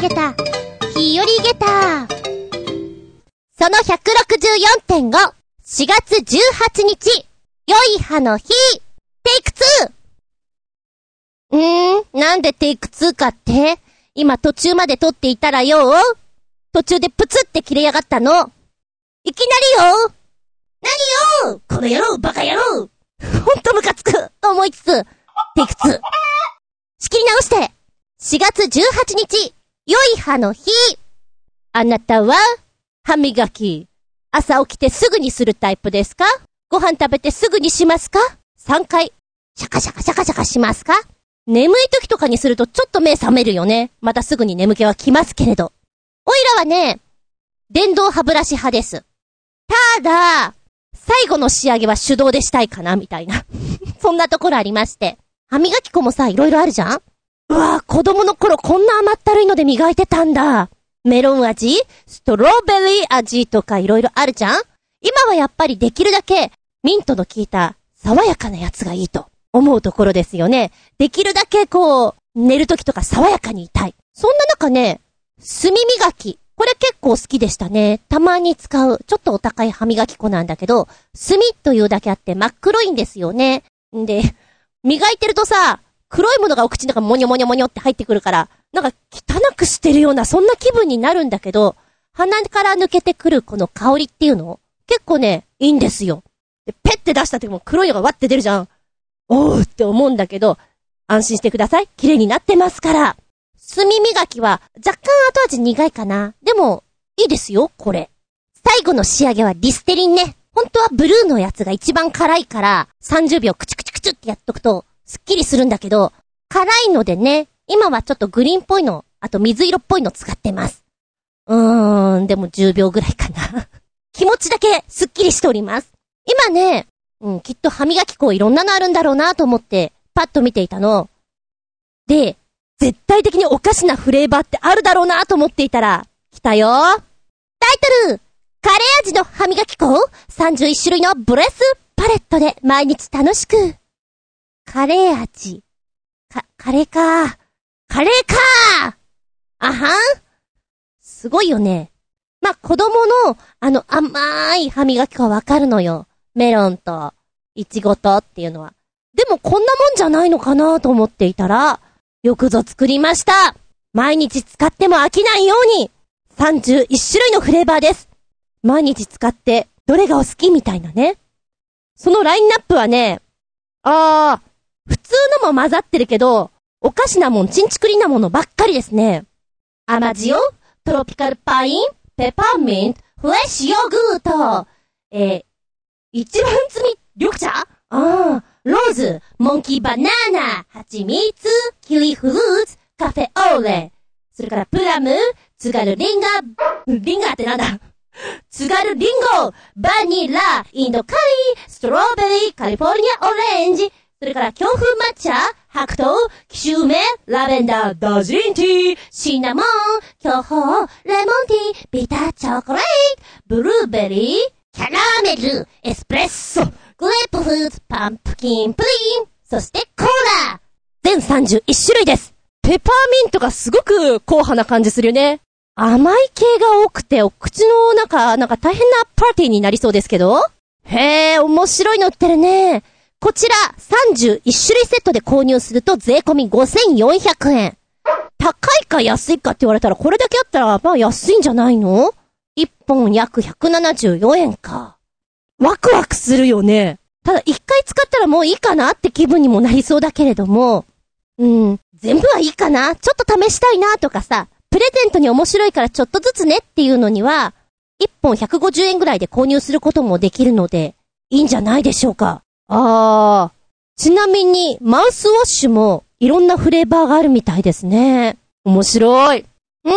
げた、日和げた。その164.5、4月18日、良い歯の日、テイク 2! うーん、なんでテイク2かって？今途中まで撮っていたらよ。途中でプツって切れやがったの。いきなりよ。何よ。この野郎バカ野郎ほんとムカつく。と思いつつ、テイク2。仕切り直して !4 月18日、良い歯の日あなたは、歯磨き、朝起きてすぐにするタイプですか？ご飯食べてすぐにしますか ?3 回、シャカシャカシャカシャカしますか？眠い時とかにするとちょっと目覚めるよね。またすぐに眠気は来ますけれど。おいらはね、電動歯ブラシ派です。ただ、最後の仕上げは手動でしたいかな、みたいな。そんなところありまして。歯磨き粉もさ、いろいろあるじゃん？うわぁ、子供の頃こんな甘ったるいので磨いてたんだ。メロン味？ストローベリー味とかいろいろあるじゃん？今はやっぱりできるだけミントの効いた爽やかなやつがいいと思うところですよね。できるだけこう、寝る時とか爽やかにいたい。そんな中ね、炭磨き。これ結構好きでしたね。たまに使う、ちょっとお高い歯磨き粉なんだけど、炭というだけあって真っ黒いんですよね。んで、磨いてるとさ、黒いものがお口の中モニョモニョモニョって入ってくるから、なんか汚くしてるような、そんな気分になるんだけど、鼻から抜けてくるこの香りっていうの、結構ね、いいんですよ。で、ペッて出した時も黒いのがわって出るじゃん。おうって思うんだけど、安心してください。綺麗になってますから。炭磨きは若干後味苦いかな。でも、いいですよ、これ。最後の仕上げはリステリンね。本当はブルーのやつが一番辛いから、30秒クチュクチュクチュってやっとくと、すっきりするんだけど、辛いのでね、今はちょっとグリーンっぽいの、あと水色っぽいの使ってます。うーん、でも10秒ぐらいかな。気持ちだけスッキリしております。今ね、うん、きっと歯磨き粉いろんなのあるんだろうなと思って、パッと見ていたの。で、絶対的におかしなフレーバーってあるだろうなと思っていたら、来たよタイトルカレー味の歯磨き粉 ?31 種類のブレスパレットで毎日楽しく。カレー味。か、カレーかカレーかあはんすごいよね。ま子供の、あの甘い歯磨き粉はわかるのよ。メロンと、イチゴとっていうのは。でもこんなもんじゃないのかなと思っていたら、よくぞ作りました毎日使っても飽きないように !31 種類のフレーバーです毎日使って、どれがお好きみたいなね。そのラインナップはね、あー、通のも混ざってるけど、おかしなもん、ちんちくりなものばっかりですね。甘塩、トロピカルパイン、ペパーミント、フレッシュヨーグルト、えー、一番摘み、緑茶？ああ、ローズ、モンキーバナナ、蜂蜜、キウイフルーツ、カフェオーレ、それからプラム、津軽リンガ、リンガってなんだ？津軽リンゴ、バニラ、インドカリー、ストロベリー、カリフォルニアオレンジ、それから、強風抹茶、白桃、キシュウメ、ラベンダー、ダジンティー、シナモン、巨峰、レモンティー、ビターチョコレート、ブルーベリー、キャラメル、エスプレッソ、グレープフルーツ、パンプキンプリン、そしてコーラ全31種類ですペパーミントがすごく硬派な感じするよね。甘い系が多くて、お口の中、なんか大変なパーティーになりそうですけどへえ、面白いのってるね。こちら、31種類セットで購入すると税込み5400円。高いか安いかって言われたらこれだけあったら、まあ安いんじゃないの ?1 本約174円か。ワクワクするよね。ただ一回使ったらもういいかなって気分にもなりそうだけれども、うん、全部はいいかなちょっと試したいなとかさ、プレゼントに面白いからちょっとずつねっていうのには、1本150円ぐらいで購入することもできるので、いいんじゃないでしょうか。ああ。ちなみに、マウスウォッシュもいろんなフレーバーがあるみたいですね。面白い。うーん、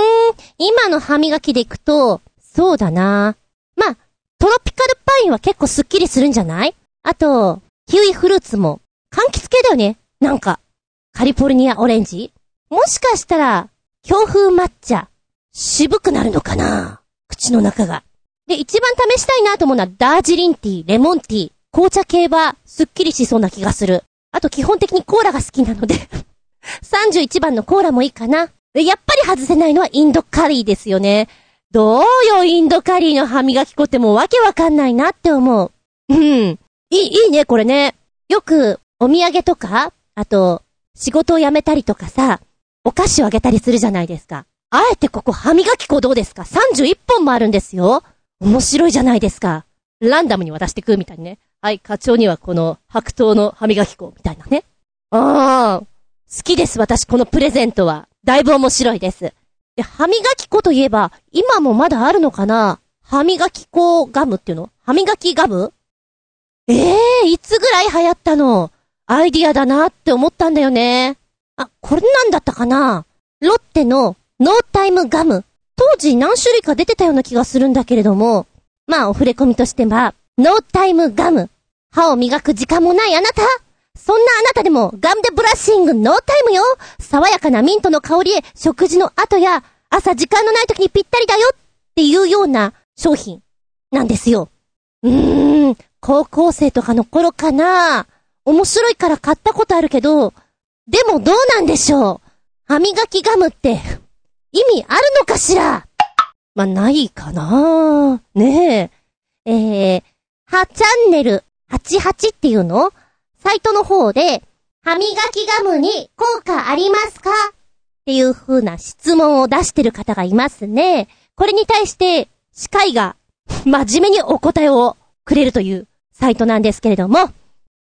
今の歯磨きでいくと、そうだな。まあ、トロピカルパインは結構スッキリするんじゃない？あと、キウイフルーツも、柑橘系だよね。なんか、カリフォルニアオレンジ？もしかしたら、強風抹茶、渋くなるのかな？口の中が。で、一番試したいなと思うのは、ダージリンティー、レモンティー、紅茶系はすっきりしそうな気がする。あと基本的にコーラが好きなので 31番のコーラもいいかな。やっぱり外せないのはインドカリーですよね。どうよ、インドカリーの歯磨き粉ってもうわけわかんないなって思う。うん。いい、いいね、これね。よく、お土産とか、あと、仕事を辞めたりとかさ、お菓子をあげたりするじゃないですか。あえてここ歯磨き粉どうですか ?31 本もあるんですよ。面白いじゃないですか。ランダムに渡してくみたいにね。はい、課長にはこの白桃の歯磨き粉みたいなね。ああ、好きです、私、このプレゼントは。だいぶ面白いです。で、歯磨き粉といえば、今もまだあるのかな？歯磨き粉ガムっていうの？歯磨きガム？ええー、いつぐらい流行ったの？アイディアだなって思ったんだよね。あ、これなんだったかな？ロッテのノータイムガム。当時何種類か出てたような気がするんだけれども、まあお触れ込みとしては、ノータイムガム。歯を磨く時間もないあなた。そんなあなたでもガムでブラッシングノータイムよ。爽やかなミントの香りへ食事の後や朝時間のない時にぴったりだよ。っていうような商品なんですよ。うーん、高校生とかの頃かな。面白いから買ったことあるけど、でもどうなんでしょう。歯磨きガムって意味あるのかしら。まあ、ないかな。ねえ。えー、はチャンネル。88っていうの？サイトの方で、歯磨きガムに効果ありますか？っていう風な質問を出してる方がいますね。これに対して、司会が真面目にお答えをくれるというサイトなんですけれども、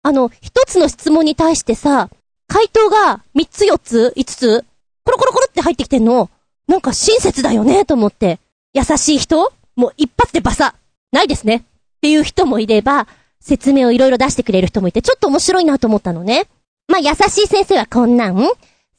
あの、一つの質問に対してさ、回答が三つ四つ五つ、コロコロコロって入ってきてんの、なんか親切だよね、と思って。優しい人？もう一発でバサ。ないですね。っていう人もいれば、説明をいろいろ出してくれる人もいて、ちょっと面白いなと思ったのね。まあ、優しい先生はこんなん、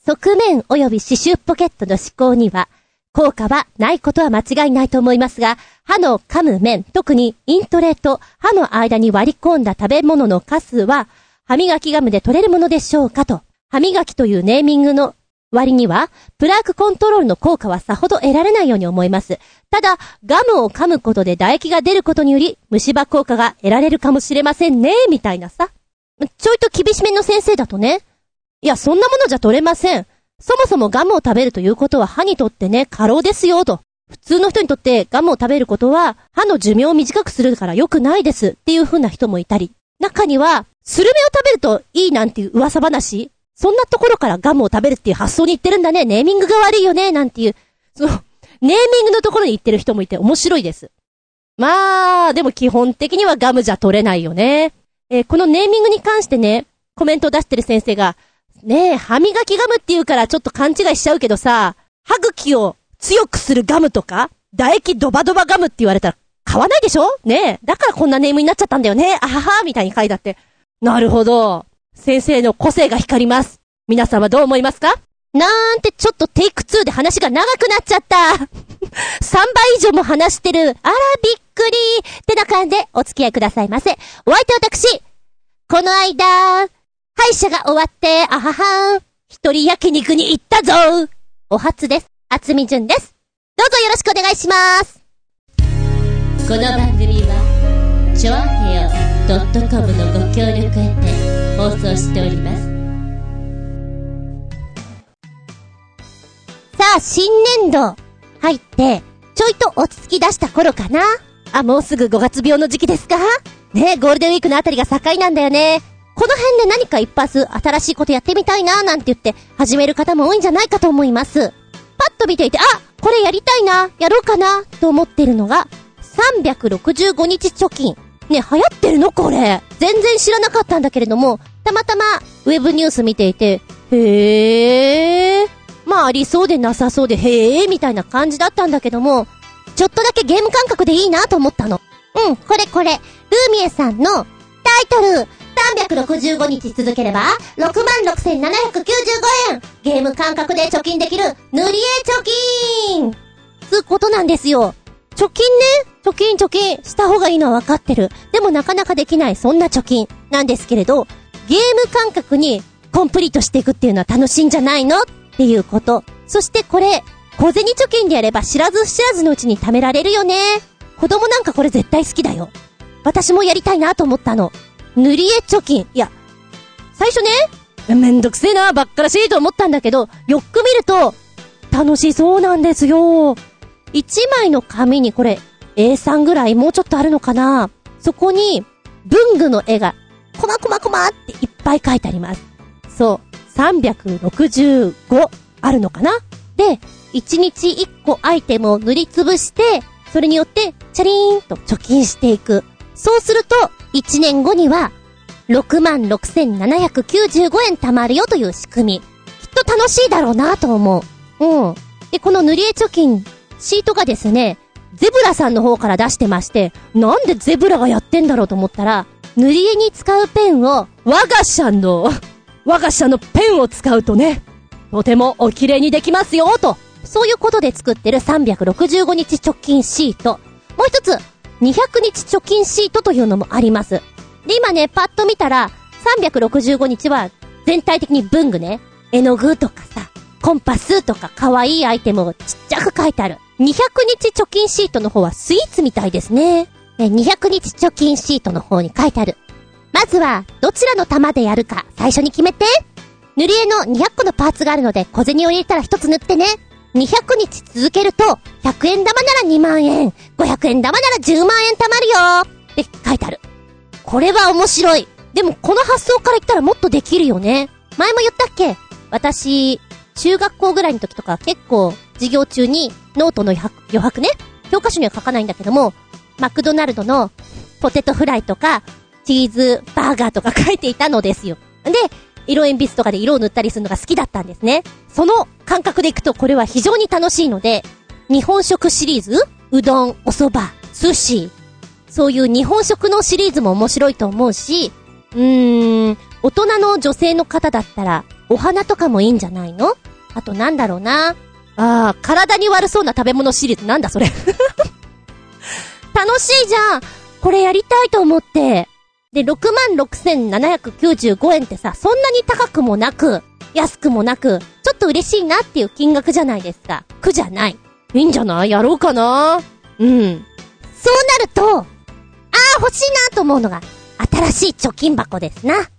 側面及び刺繍ポケットの思考には、効果はないことは間違いないと思いますが、歯の噛む面、特にイントレと歯の間に割り込んだ食べ物のカスは、歯磨きガムで取れるものでしょうかと。歯磨きというネーミングの割には、プラークコントロールの効果はさほど得られないように思います。ただ、ガムを噛むことで唾液が出ることにより、虫歯効果が得られるかもしれませんね、みたいなさ。ちょいと厳しめの先生だとね。いや、そんなものじゃ取れません。そもそもガムを食べるということは歯にとってね、過労ですよ、と。普通の人にとってガムを食べることは歯の寿命を短くするから良くないですっていう風な人もいたり。中には、スルメを食べるといいなんていう噂話そんなところからガムを食べるっていう発想に行ってるんだね。ネーミングが悪いよね。なんていう、その、ネーミングのところに行ってる人もいて面白いです。まあ、でも基本的にはガムじゃ取れないよね。えー、このネーミングに関してね、コメントを出してる先生が、ねえ、歯磨きガムって言うからちょっと勘違いしちゃうけどさ、歯茎を強くするガムとか、唾液ドバドバガムって言われたら買わないでしょ？ねえ。だからこんなネームになっちゃったんだよね。あはは、みたいに書いてあって。なるほど。先生の個性が光ります。皆さんはどう思いますか？なんてちょっとテイク2で話が長くなっちゃった。3倍以上も話してる。あら、びっくり。ってな感じでお付き合いくださいませ。お相手私。この間、歯医者が終わって、あははん。一人焼肉に行ったぞお初です。あつみじゅんです。どうぞよろしくお願いします。この番組は、ちょあへよ .com のご協力へて放送しております。さあ、新年度入って、ちょいと落ち着き出した頃かな？あ、もうすぐ5月病の時期ですか？ねゴールデンウィークのあたりが境なんだよね。この辺で何か一発新しいことやってみたいななんて言って始める方も多いんじゃないかと思います。パッと見ていて、あこれやりたいなやろうかなと思ってるのが、365日貯金。ね、流行ってるのこれ。全然知らなかったんだけれども、たまたま、ウェブニュース見ていて、へー。まあ、ありそうでなさそうで、へー、みたいな感じだったんだけども、ちょっとだけゲーム感覚でいいなと思ったの。うん、これこれ、ルーミエさんのタイトル、365日続ければ、66,795円ゲーム感覚で貯金できる、塗り絵貯金つうことなんですよ。貯金ね、貯金貯金した方がいいのは分かってる。でもなかなかできないそんな貯金なんですけれど、ゲーム感覚にコンプリートしていくっていうのは楽しいんじゃないのっていうこと。そしてこれ、小銭貯金でやれば知らず知らずのうちに貯められるよね。子供なんかこれ絶対好きだよ。私もやりたいなと思ったの。塗り絵貯金。いや、最初ね、めんどくせえな、ばっからしいと思ったんだけど、よく見ると、楽しそうなんですよ。一枚の紙にこれ、A3 ぐらいもうちょっとあるのかなそこに、文具の絵が、コマコマコマっていっぱい書いてあります。そう。365あるのかな？で、1日1個アイテムを塗りつぶして、それによって、チャリーンと貯金していく。そうすると、1年後には、66,795円貯まるよという仕組み。きっと楽しいだろうなと思う。うん。で、この塗り絵貯金、シートがですね、ゼブラさんの方から出してまして、なんでゼブラがやってんだろうと思ったら、塗り絵に使うペンを、我が社の、我が社のペンを使うとね、とてもお綺麗にできますよ、と。そういうことで作ってる365日貯金シート。もう一つ、200日貯金シートというのもあります。で、今ね、パッと見たら、365日は全体的に文具ね。絵の具とかさ、コンパスとか可愛いアイテムをちっちゃく書いてある。200日貯金シートの方はスイーツみたいですね。200日貯金シートの方に書いてある。まずは、どちらの玉でやるか最初に決めて。塗り絵の200個のパーツがあるので小銭を入れたら1つ塗ってね。200日続けると、100円玉なら2万円、500円玉なら10万円貯まるよって書いてある。これは面白い。でもこの発想から言ったらもっとできるよね。前も言ったっけ？私、中学校ぐらいの時とか結構授業中にノートの余白ね、教科書には書かないんだけども、マクドナルドのポテトフライとか、チーズバーガーとか書いていたのですよ。で、色鉛筆とかで色を塗ったりするのが好きだったんですね。その感覚でいくとこれは非常に楽しいので、日本食シリーズうどん、お蕎麦、寿司、そういう日本食のシリーズも面白いと思うし、うーん、大人の女性の方だったら、お花とかもいいんじゃないの？あとなんだろうな。ああ、体に悪そうな食べ物シリーズなんだそれ 楽しいじゃんこれやりたいと思って。で、66,795円ってさ、そんなに高くもなく、安くもなく、ちょっと嬉しいなっていう金額じゃないですか。苦じゃない。いいんじゃない？やろうかなうん。そうなると、ああ、欲しいなと思うのが、新しい貯金箱ですな。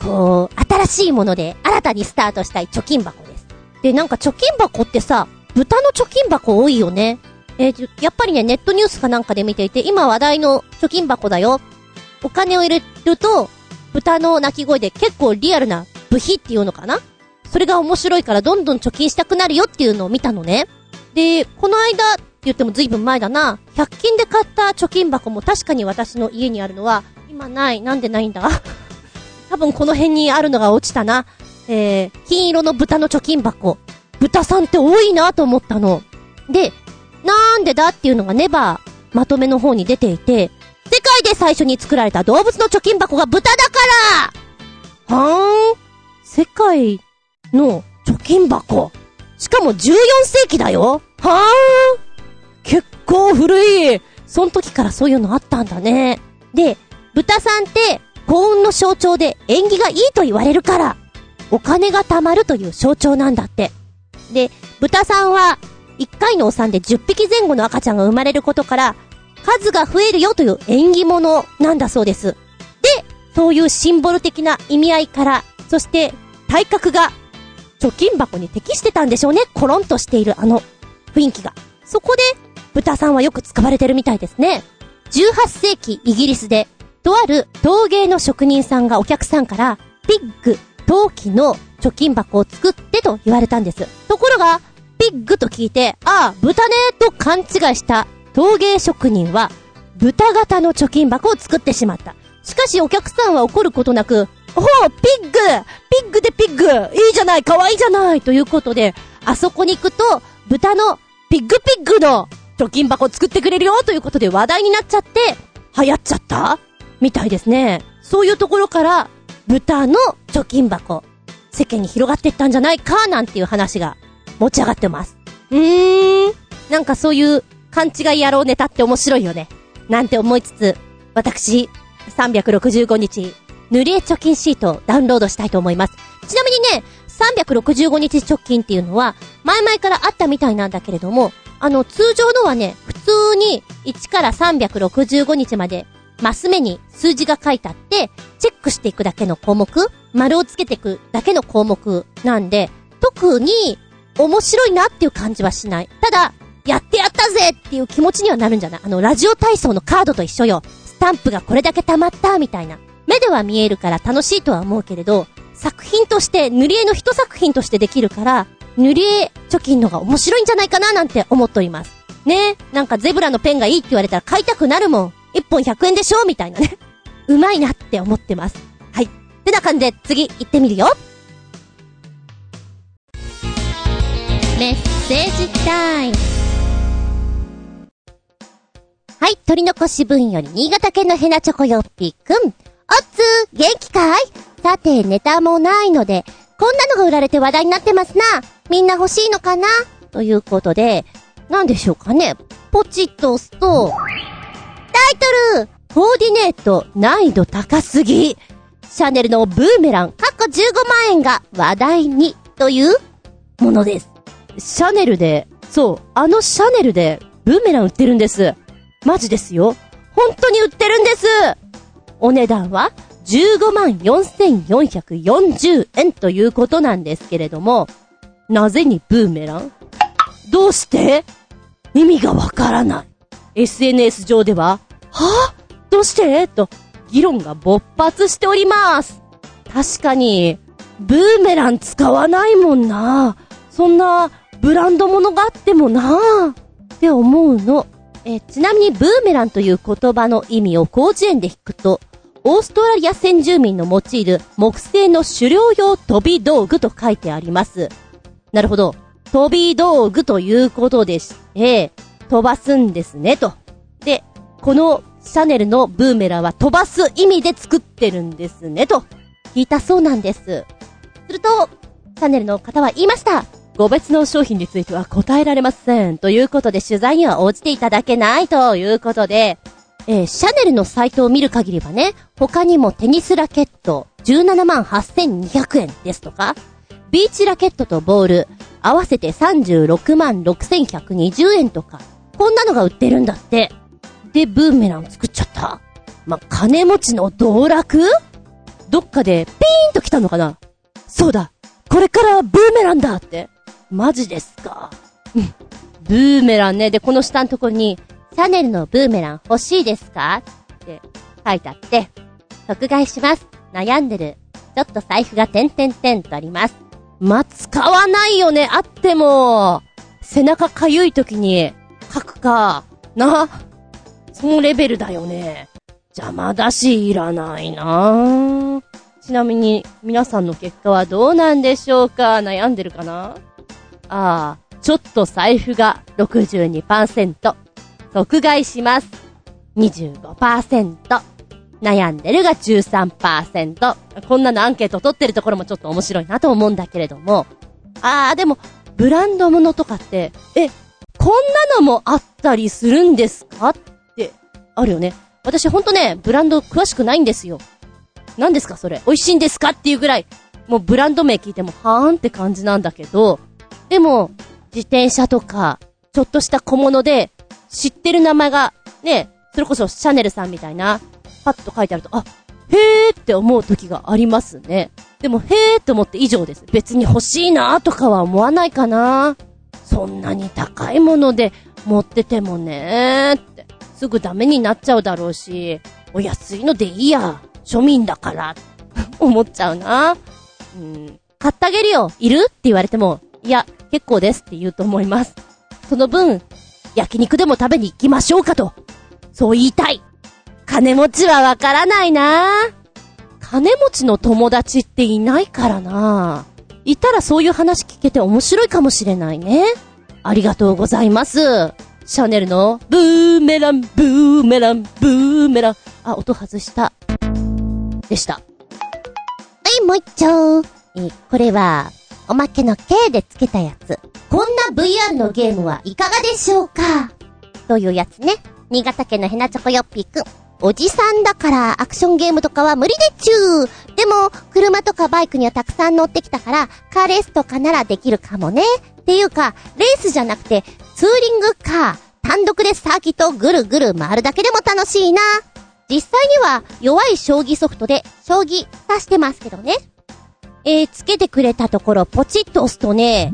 こう、新しいもので新たにスタートしたい貯金箱です。で、なんか貯金箱ってさ、豚の貯金箱多いよね。えー、やっぱりね、ネットニュースかなんかで見ていて、今話題の貯金箱だよ。お金を入れると、豚の鳴き声で結構リアルな部費っていうのかな？それが面白いからどんどん貯金したくなるよっていうのを見たのね。で、この間って言っても随分前だな、100均で買った貯金箱も確かに私の家にあるのは、今ない。なんでないんだ？多分この辺にあるのが落ちたな。えー、金色の豚の貯金箱。豚さんって多いなと思ったの。で、なんでだっていうのがネバーまとめの方に出ていて、世界で最初に作られた動物の貯金箱が豚だからはーん？世界の貯金箱。しかも14世紀だよはーん？結構古い。その時からそういうのあったんだね。で、豚さんって幸運の象徴で縁起がいいと言われるから、お金が貯まるという象徴なんだって。で、豚さんは、1回のお産で10匹前後の赤ちゃんが生まれることから、数が増えるよという縁起物なんだそうです。で、そういうシンボル的な意味合いから、そして体格が貯金箱に適してたんでしょうね。コロンとしているあの雰囲気が。そこで、豚さんはよく使われてるみたいですね。18世紀イギリスで、とある陶芸の職人さんがお客さんから、ピッグ、陶器の貯金箱を作ってと言われたんです。ところが、ピッグと聞いて、ああ、豚ねと勘違いした。陶芸職人は、豚型の貯金箱を作ってしまった。しかしお客さんは怒ることなく、おお、ピッグ!ピッグでピッグ!いいじゃない可愛いじゃない!ということで、あそこに行くと、豚のピッグピッグの貯金箱を作ってくれるよということで話題になっちゃって、流行っちゃった?みたいですね。そういうところから、豚の貯金箱、世間に広がっていったんじゃないかなんていう話が持ち上がってます。うーん。なんかそういう勘違い野郎ネタって面白いよね。なんて思いつつ、私、365日、塗り絵貯金シートをダウンロードしたいと思います。ちなみにね、365日貯金っていうのは、前々からあったみたいなんだけれども、あの、通常のはね、普通に1から365日まで、マス目に数字が書いてあって、チェックしていくだけの項目丸をつけていくだけの項目なんで、特に面白いなっていう感じはしない。ただ、やってやったぜっていう気持ちにはなるんじゃない？あの、ラジオ体操のカードと一緒よ。スタンプがこれだけ溜まったみたいな。目では見えるから楽しいとは思うけれど、作品として、塗り絵の一作品としてできるから、塗り絵貯金のが面白いんじゃないかななんて思っております。ね？えなんかゼブラのペンがいいって言われたら買いたくなるもん。1本100円でしょ？みたいなね。うまいなって思ってます。はい。ってな感じで次行ってみるよ。メッセージタイム。はい、取り残し分より新潟県のヘナチョコヨッピーくん。おっつー、元気かい？さて、ネタもないので、こんなのが売られて話題になってますな。みんな欲しいのかな？ということで、なんでしょうかね？ポチッと押すと、タイトルコーディネート難易度高すぎ。シャネルのブーメラン、かっこ15万円が話題に、というものです。シャネルで、そう、あのシャネルで、ブーメラン売ってるんです。マジですよ。本当に売ってるんですお値段は、15万4440円ということなんですけれども、なぜにブーメラン？どうして？意味がわからない。SNS 上では、は？ぁどうして？と、議論が勃発しております。確かに、ブーメラン使わないもんな。そんな、ブランド物があってもなぁって思うの。えちなみにブーメランという言葉の意味を広辞苑で引くと、オーストラリア先住民の用いる木製の狩猟用飛び道具と書いてあります。なるほど。飛び道具ということでして、飛ばすんですね、と。で、このシャネルのブーメランは飛ばす意味で作ってるんですね、と聞いたそうなんです。すると、シャネルの方は言いました。個別の商品については答えられません。ということで取材には応じていただけないということで、えー、シャネルのサイトを見る限りはね、他にもテニスラケット17万8200円ですとか、ビーチラケットとボール合わせて36万6120円とか、こんなのが売ってるんだって。で、ブーメラン作っちゃった。ま金持ちの道楽？どっかでピーンと来たのかな？そうだこれからブーメランだってマジですか？ブーメランね。で、この下のところに、シャネルのブーメラン欲しいですか？って書いてあって、即買いします。悩んでる。ちょっと財布が点々点とあります。ま使わないよね。あっても、背中かゆい時に書くか、な。そのレベルだよね。邪魔だし、いらないなちなみに、皆さんの結果はどうなんでしょうか？悩んでるかな？ああ、ちょっと財布が62%。即買いします。25%。悩んでるが13%。こんなのアンケート取ってるところもちょっと面白いなと思うんだけれども。ああ、でも、ブランド物とかって、え、こんなのもあったりするんですかってあるよね。私ほんとね、ブランド詳しくないんですよ。何ですかそれ美味しいんですかっていうぐらい、もうブランド名聞いてもはーんって感じなんだけど、でも、自転車とか、ちょっとした小物で、知ってる名前が、ね、それこそシャネルさんみたいな、パッと書いてあると、あ、へーって思う時がありますね。でも、へーって思って以上です。別に欲しいなとかは思わないかな。そんなに高いもので持っててもねーって。すぐダメになっちゃうだろうし、お安いのでいいや。庶民だから、思っちゃうな。うん。買ってあげるよ。いる？って言われても、いや、結構ですって言うと思います。その分、焼肉でも食べに行きましょうかと。そう言いたい。金持ちはわからないな金持ちの友達っていないからないたらそういう話聞けて面白いかもしれないね。ありがとうございます。シャネルのブーメラン、ブーメラン、ブーメラン。あ、音外した。でした。はい、もう一丁。え、これは、おまけの K でつけたやつ。こんな VR のゲームはいかがでしょうか？というやつね。新潟県のヘナチョコヨッピーくん。おじさんだからアクションゲームとかは無理でちゅー。でも、車とかバイクにはたくさん乗ってきたから、カーレースとかならできるかもね。っていうか、レースじゃなくて、ツーリングカー、単独でサーキットぐるぐる回るだけでも楽しいな。実際には弱い将棋ソフトで将棋指してますけどね。えー、つけてくれたところポチッと押すとね、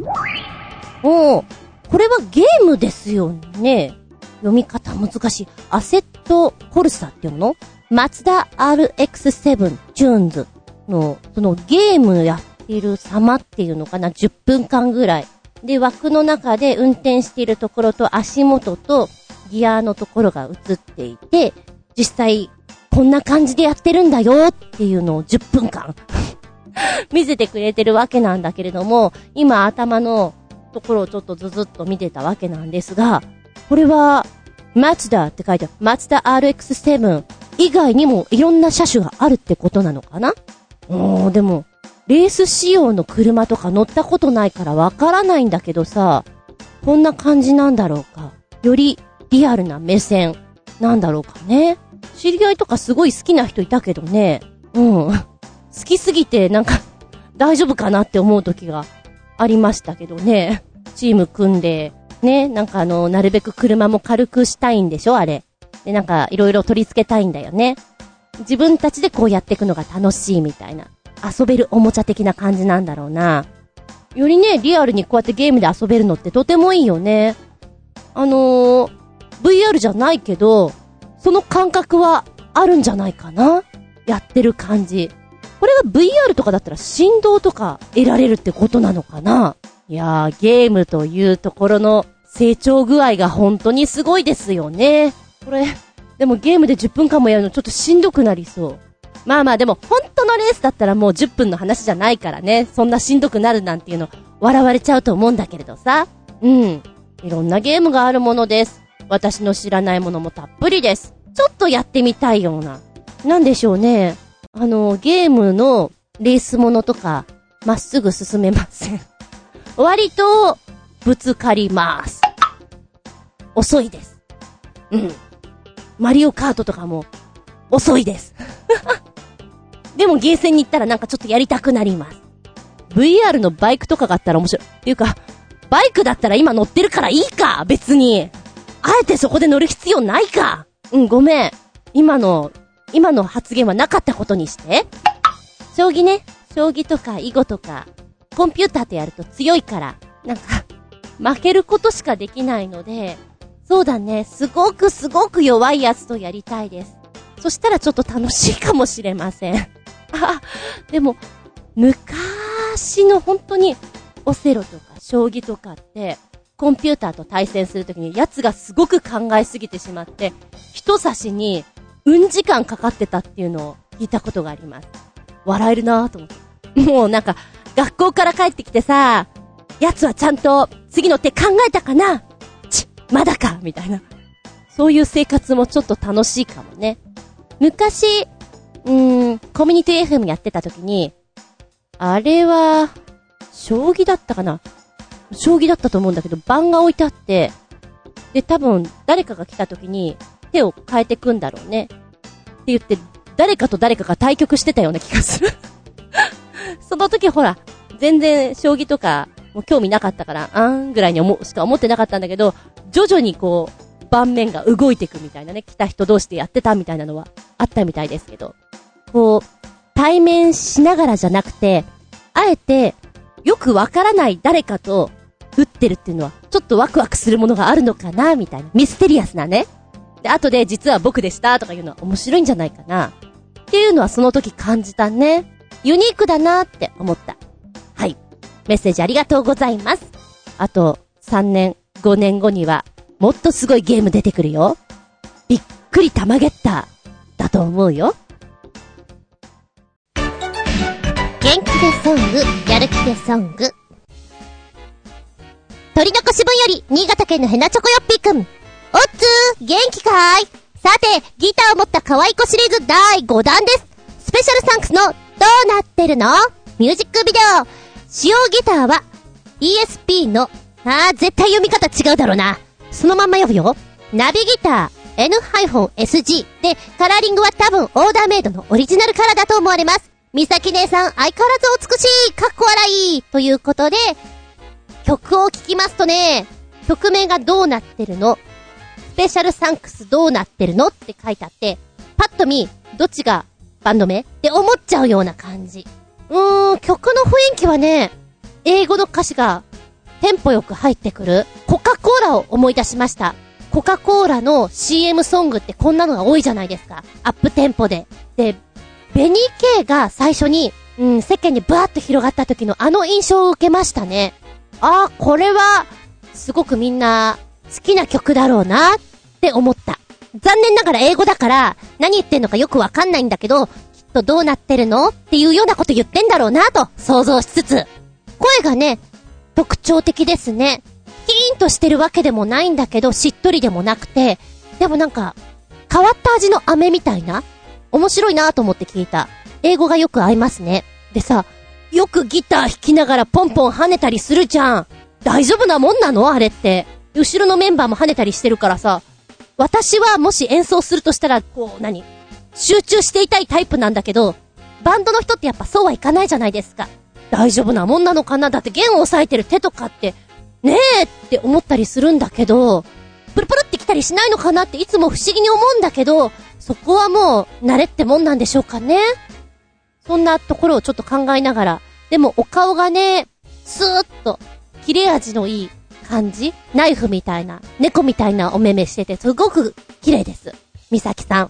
おー、これはゲームですよね。読み方難しい。アセットコルサっていうの？マツダ RX7 チューンズの、そのゲームやってる様っていうのかな ?10 分間ぐらい。で、枠の中で運転しているところと足元とギアのところが映っていて、実際こんな感じでやってるんだよっていうのを10分間見せてくれてるわけなんだけれども、今頭のところをちょっとずずっと見てたわけなんですが、これは、マツダって書いてある。マツダ RX7 以外にもいろんな車種があるってことなのかな？おー、でも、レース仕様の車とか乗ったことないからわからないんだけどさ、こんな感じなんだろうか。よりリアルな目線なんだろうかね。知り合いとかすごい好きな人いたけどね。うん。好きすぎてなんか 大丈夫かなって思う時がありましたけどね。チーム組んで、ね、なんかあの、なるべく車も軽くしたいんでしょあれ。で、なんかいろいろ取り付けたいんだよね。自分たちでこうやっていくのが楽しいみたいな。遊べるおもちゃ的な感じなんだろうな。よりね、リアルにこうやってゲームで遊べるのってとてもいいよね。あのー、VR じゃないけど、その感覚はあるんじゃないかなやってる感じ。これが VR とかだったら振動とか得られるってことなのかな？いやー、ゲームというところの成長具合が本当にすごいですよね。これ、でもゲームで10分間もやるのちょっとしんどくなりそう。まあまあでも本当のレースだったらもう10分の話じゃないからね。そんなしんどくなるなんていうの笑われちゃうと思うんだけれどさ。うん。いろんなゲームがあるものです。私の知らないものもたっぷりです。ちょっとやってみたいような。なんでしょうね。あの、ゲームのレースものとか、まっすぐ進めません。割と、ぶつかります。遅いです。うん。マリオカートとかも、遅いです。でもゲーセンに行ったらなんかちょっとやりたくなります。VR のバイクとかがあったら面白い。っていうか、バイクだったら今乗ってるからいいか？別に。あえてそこで乗る必要ないか？うん、ごめん。今の、今の発言はなかったことにして。将棋ね。将棋とか囲碁とか、コンピューターとやると強いから、なんか、負けることしかできないので、そうだね、すごくすごく弱いやつとやりたいです。そしたらちょっと楽しいかもしれません。あ、でも、昔の本当に、オセロとか将棋とかって、コンピューターと対戦するときに、奴がすごく考えすぎてしまって、人差しに、うん時間かかってたっていうのを聞いたことがあります。笑えるなぁと思って。もうなんか、学校から帰ってきてさ、奴はちゃんと次の手考えたかな？ち、まだかみたいな。そういう生活もちょっと楽しいかもね。昔、うーん、コミュニティ FM やってた時に、あれは、将棋だったかな？将棋だったと思うんだけど、盤が置いてあって、で、多分、誰かが来た時に、手を変えてくんだろうね。って言って、誰かと誰かが対局してたような気がする その時ほら、全然将棋とか、もう興味なかったから、あんぐらいに思、しか思ってなかったんだけど、徐々にこう、盤面が動いていくみたいなね、来た人同士でやってたみたいなのはあったみたいですけど、こう、対面しながらじゃなくて、あえて、よくわからない誰かと打ってるっていうのは、ちょっとワクワクするものがあるのかな、みたいな。ミステリアスなね。で、後で実は僕でしたとかいうのは面白いんじゃないかな。っていうのはその時感じたね。ユニークだなって思った。はい。メッセージありがとうございます。あと、3年、5年後には、もっとすごいゲーム出てくるよ。びっくりたまげった、だと思うよ。元気でソング、やる気でソング。鳥のこし分より、新潟県のヘナチョコヨッピーくん。おっつー、元気かーいさて、ギターを持った可愛い子シリーズ第5弾です。スペシャルサンクスの、どうなってるの？ミュージックビデオ。使用ギターは、ESP の、あー、絶対読み方違うだろうな。そのまんま読むよ。ナビギター N-SG で、カラーリングは多分オーダーメイドのオリジナルカラーだと思われます。みさき姉さん、相変わらず美しいかっこ笑いということで、曲を聴きますとね、曲名がどうなってるの？スペシャルサンクスどうなってるのって書いてあって、パッと見、どっちがバンド名？って思っちゃうような感じ。うーん、曲の雰囲気はね、英語の歌詞がテンポよく入ってくる、コカ・コーラを思い出しました。コカ・コーラの CM ソングってこんなのが多いじゃないですか。アップテンポで。で、ベニー K が最初に、うん、世間にバーッと広がった時のあの印象を受けましたね。ああ、これは、すごくみんな好きな曲だろうなって思った。残念ながら英語だから、何言ってんのかよくわかんないんだけど、きっとどうなってるのっていうようなこと言ってんだろうなと想像しつつ、声がね、特徴的ですね。キーンとしてるわけでもないんだけど、しっとりでもなくて、でもなんか、変わった味の飴みたいな面白いなと思って聞いた。英語がよく合いますね。でさ、よくギター弾きながらポンポン跳ねたりするじゃん。大丈夫なもんなの？あれって。後ろのメンバーも跳ねたりしてるからさ、私はもし演奏するとしたら、こう、何？集中していたいタイプなんだけど、バンドの人ってやっぱそうはいかないじゃないですか。大丈夫なもんなのかな？だって弦を押さえてる手とかって、ねえって思ったりするんだけど、プルプルってきたりしないのかなっていつも不思議に思うんだけど、そこはもう慣れってもんなんでしょうかね。そんなところをちょっと考えながら、でもお顔がね、スーッと、切れ味のいい感じ？ナイフみたいな、猫みたいなお目目してて、すごく綺麗です。みさきさん。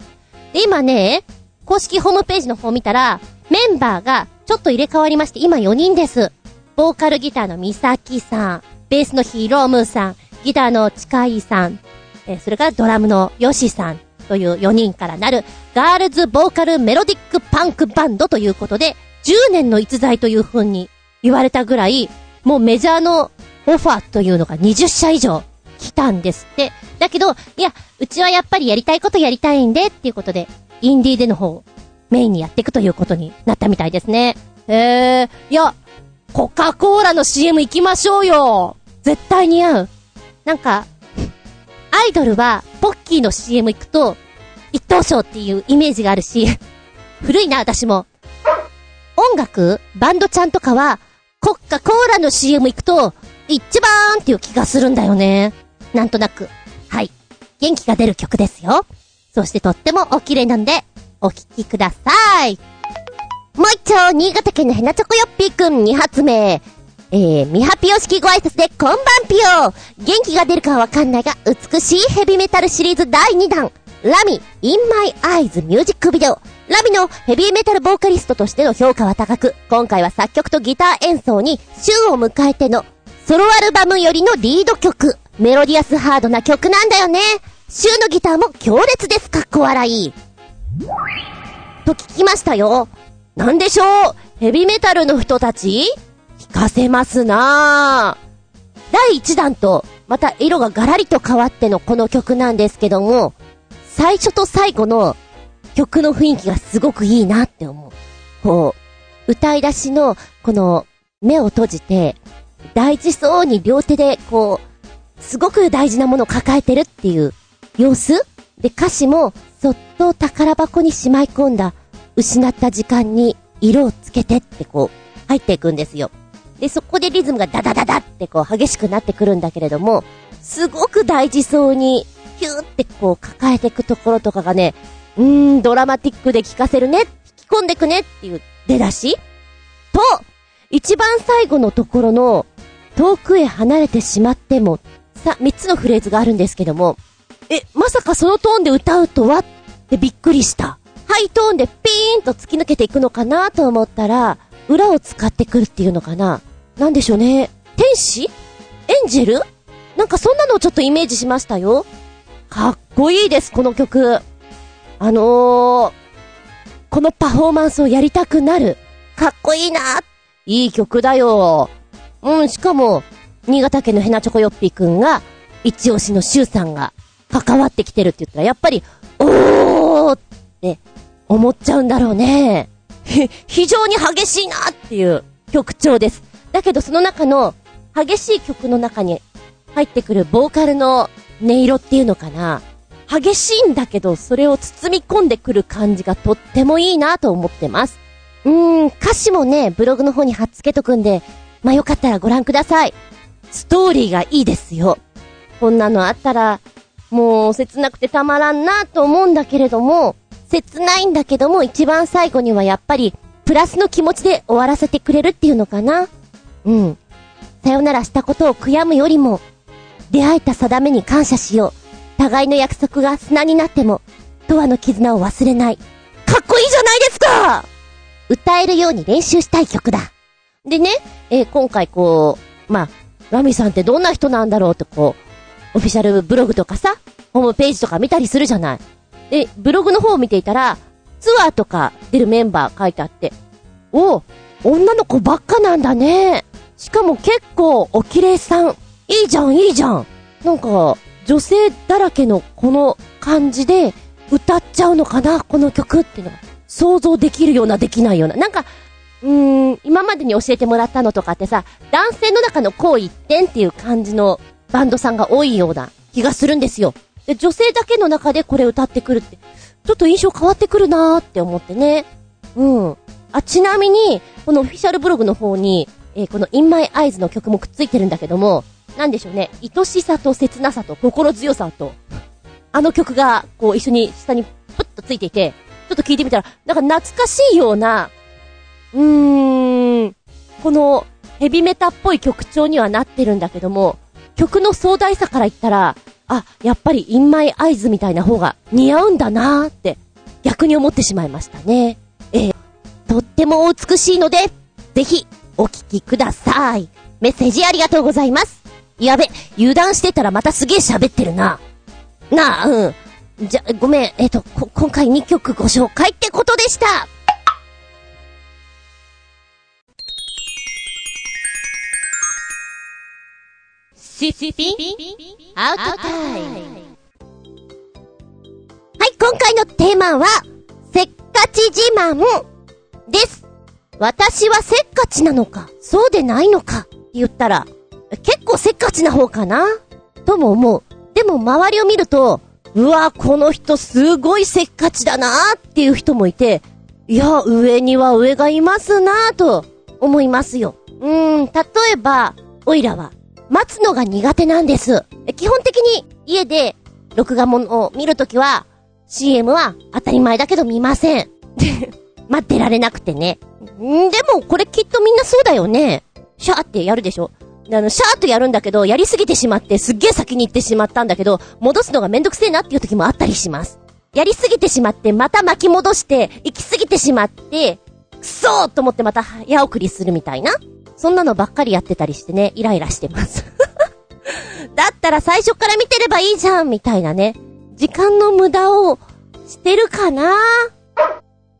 で、今ね、公式ホームページの方見たら、メンバーがちょっと入れ替わりまして、今4人です。ボーカルギターのみさきさん、ベースのヒーロームーさん、ギターのチカイさん、えそれからドラムのヨシさんという4人からなるガールズボーカルメロディックパンクバンドということで、10年の逸材という風に言われたぐらい、もうメジャーのオファーというのが20社以上来たんですって。だけど、いや、うちはやっぱりやりたいことやりたいんでっていうことで、インディーでの方、メインにやっていくということになったみたいですね。へえ、いや、コカ・コーラの CM 行きましょうよ絶対似合う。なんか、アイドルは、ポッキーの CM 行くと、一等賞っていうイメージがあるし、古いな、私も。音楽バンドちゃんとかは、コッカ・コーラの CM 行くと、一番っていう気がするんだよね。なんとなく。はい。元気が出る曲ですよ。そしてとってもお綺麗なんで、お聴きください。もう一丁、新潟県のヘナチョコヨッピーくん2発目。えー、ミハピヨ式ご挨拶でこんばんぴよ元気が出るかわかんないが、美しいヘビメタルシリーズ第2弾。ラミ、インマイアイズミュージックビデオ。ラミのヘビーメタルボーカリストとしての評価は高く、今回は作曲とギター演奏に週を迎えてのソロアルバムよりのリード曲。メロディアスハードな曲なんだよね。週のギターも強烈です。かっこ笑い。と聞きましたよ。なんでしょう？ヘビメタルの人たち？聞かせますなぁ。第1弾と、また色がガラリと変わってのこの曲なんですけども、最初と最後の曲の雰囲気がすごくいいなって思う。こう、歌い出しの、この、目を閉じて、大事そうに両手で、こう、すごく大事なものを抱えてるっていう様子で、歌詞も、そっと宝箱にしまい込んだ、失った時間に色をつけてってこう、入っていくんですよ。で、そこでリズムがダダダダってこう激しくなってくるんだけれども、すごく大事そうに、ヒューってこう抱えていくところとかがね、うーん、ドラマティックで聴かせるね、引き込んでくねっていう出だし。と、一番最後のところの、遠くへ離れてしまっても、さ、三つのフレーズがあるんですけども、え、まさかそのトーンで歌うとは？ってびっくりした。ハイトーンでピーンと突き抜けていくのかなと思ったら、裏を使ってくるっていうのかななんでしょうね。天使？エンジェル？なんかそんなのをちょっとイメージしましたよ。かっこいいです、この曲。あのー、このパフォーマンスをやりたくなる。かっこいいないい曲だよ。うん、しかも、新潟県のヘナチョコヨッピーくんが、一押しのシュウさんが関わってきてるって言ったら、やっぱり、おーって思っちゃうんだろうね。非常に激しいなっていう曲調です。だけどその中の激しい曲の中に入ってくるボーカルの音色っていうのかな。激しいんだけど、それを包み込んでくる感じがとってもいいなと思ってます。うーん、歌詞もね、ブログの方に貼っつけとくんで、まあ、よかったらご覧ください。ストーリーがいいですよ。こんなのあったら、もう切なくてたまらんなと思うんだけれども、切ないんだけども一番最後にはやっぱり、プラスの気持ちで終わらせてくれるっていうのかな。うん。さよならしたことを悔やむよりも、出会えた定めに感謝しよう。互いの約束が砂になっても、とわの絆を忘れない。かっこいいじゃないですか歌えるように練習したい曲だ。でね、えー、今回こう、まあ、ラミさんってどんな人なんだろうってこう、オフィシャルブログとかさ、ホームページとか見たりするじゃない。で、ブログの方を見ていたら、ツアーとか出るメンバー書いてあって、お女の子ばっかなんだね。しかも結構お綺麗さん。いいじゃん、いいじゃん。なんか、女性だらけのこの感じで歌っちゃうのかな、この曲っていうのが。想像できるような、できないような。なんか、うーん、今までに教えてもらったのとかってさ、男性の中のこう一点っていう感じのバンドさんが多いような気がするんですよ。で、女性だけの中でこれ歌ってくるって、ちょっと印象変わってくるなーって思ってね。うん。あ、ちなみに、このオフィシャルブログの方に、えー、この In My Eyes の曲もくっついてるんだけども、なんでしょうね、愛しさと切なさと心強さと、あの曲が、こう一緒に下にプッとついていて、ちょっと聞いてみたら、なんか懐かしいような、うーん、このヘビメタっぽい曲調にはなってるんだけども、曲の壮大さから言ったら、あ、やっぱり In My Eyes みたいな方が似合うんだなーって逆に思ってしまいましたね。えー、とってもお美しいので、ぜひお聴きください。メッセージありがとうございます。やべ、油断してたらまたすげえ喋ってるな。なあ、うん。じゃ、ごめん、えっ、ー、と、今回2曲ご紹介ってことでした。シシピンアウトタイム。はい、今回のテーマは、せっかち自慢です。私はせっかちなのか、そうでないのか、って言ったら、結構せっかちな方かなとも思う。でも周りを見ると、うわ、この人すごいせっかちだなーっていう人もいて、いや、上には上がいますなーと思いますよ。うーん、例えば、おいらは待つのが苦手なんです。基本的に家で録画ものを見るときは CM は当たり前だけど見ません。待ってられなくてね。んでもこれきっとみんなそうだよね。シャーってやるでしょあの、シャーっとやるんだけど、やりすぎてしまって、すっげえ先に行ってしまったんだけど、戻すのがめんどくせえなっていう時もあったりします。やりすぎてしまって、また巻き戻して、行きすぎてしまって、くそーと思ってまた早送りするみたいな。そんなのばっかりやってたりしてね、イライラしてます だったら最初から見てればいいじゃんみたいなね。時間の無駄をしてるかな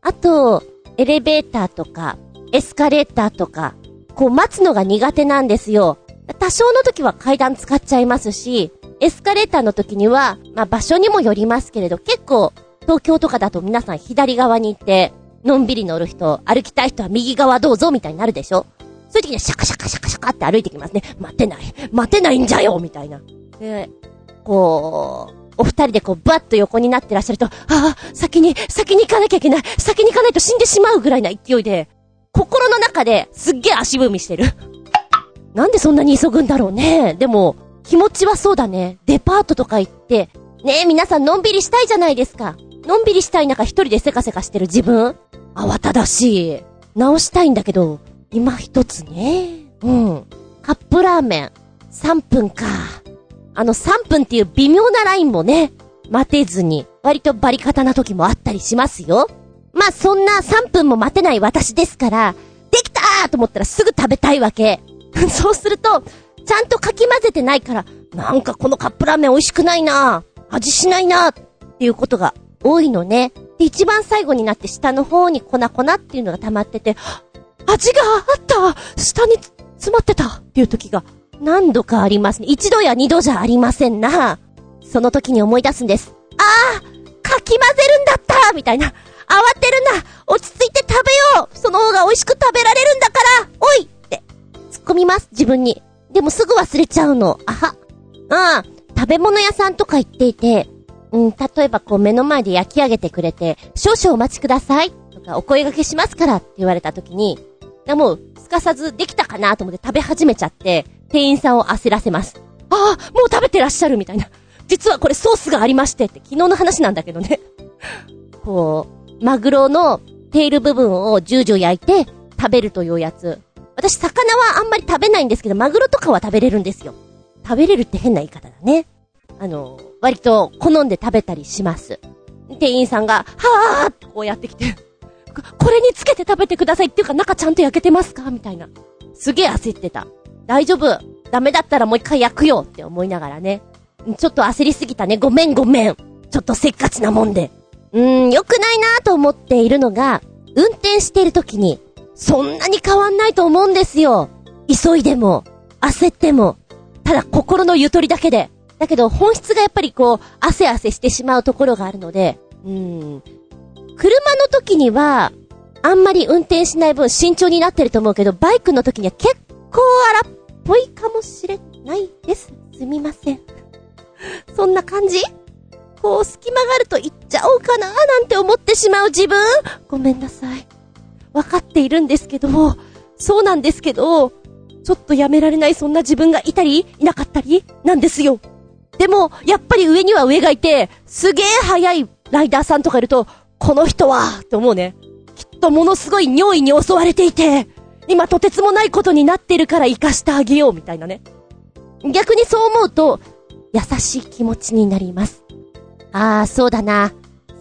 あと、エレベーターとか、エスカレーターとか、こう待つのが苦手なんですよ。多少の時は階段使っちゃいますし、エスカレーターの時には、まあ場所にもよりますけれど、結構、東京とかだと皆さん左側に行って、のんびり乗る人、歩きたい人は右側どうぞみたいになるでしょそういう時にシャカシャカシャカシャカって歩いてきますね。待てない。待てないんじゃよみたいな。で、こう、お二人でこう、バッと横になってらっしゃると、ああ、先に、先に行かなきゃいけない。先に行かないと死んでしまうぐらいな勢いで、心の中ですっげえ足踏みしてる。なんでそんなに急ぐんだろうね。でも、気持ちはそうだね。デパートとか行って、ねえ、皆さんのんびりしたいじゃないですか。のんびりしたい中一人でせかせかしてる自分慌ただしい。直したいんだけど、今一つね。うん。カップラーメン。3分か。あの3分っていう微妙なラインもね、待てずに、割とバリカタな時もあったりしますよ。まあそんな3分も待てない私ですから、できたーと思ったらすぐ食べたいわけ。そうすると、ちゃんとかき混ぜてないから、なんかこのカップラーメン美味しくないな味しないなっていうことが多いのね。で、一番最後になって下の方に粉粉っていうのが溜まってて、味があった下に詰まってたっていう時が何度かありますね。一度や二度じゃありませんな。その時に思い出すんです。ああかき混ぜるんだったみたいな。慌てるな落ち着いて食べようその方が美味しく食べられるんだからおいって突っ込みます、自分に。でもすぐ忘れちゃうの。あは。ああ、食べ物屋さんとか行っていて、うん、例えばこう目の前で焼き上げてくれて、少々お待ちくださいとかお声掛けしますからって言われた時に、もう、すかさずできたかなと思って食べ始めちゃって、店員さんを焦らせます。ああ、もう食べてらっしゃるみたいな。実はこれソースがありましてって、昨日の話なんだけどね。こう、マグロのテール部分をジュージュ焼いて食べるというやつ。私私、魚はあんまり食べないんですけど、マグロとかは食べれるんですよ。食べれるって変な言い方だね。あの、割と好んで食べたりします。店員さんが、はぁーってこうやってきて、これにつけて食べてくださいっていうか中ちゃんと焼けてますか？みたいな。すげえ焦ってた。大丈夫。ダメだったらもう一回焼くよって思いながらね。ちょっと焦りすぎたね。ごめんごめん。ちょっとせっかちなもんで。うーん、良くないなと思っているのが、運転している時に、そんなに変わんないと思うんですよ。急いでも、焦っても、ただ心のゆとりだけで。だけど本質がやっぱりこう、汗汗してしまうところがあるので、うーん。車の時には、あんまり運転しない分慎重になってると思うけど、バイクの時には結構荒っぽいかもしれないです。すみません。そんな感じ？こう隙間があると行っちゃおうかななんて思ってしまう自分？ごめんなさい。わかっているんですけど、そうなんですけど、ちょっとやめられないそんな自分がいたり、いなかったり、なんですよ。でも、やっぱり上には上がいて、すげえ速いライダーさんとかいると、この人は、って思うね。きっとものすごい尿意に襲われていて、今とてつもないことになってるから生かしてあげよう、みたいなね。逆にそう思うと、優しい気持ちになります。ああ、そうだな。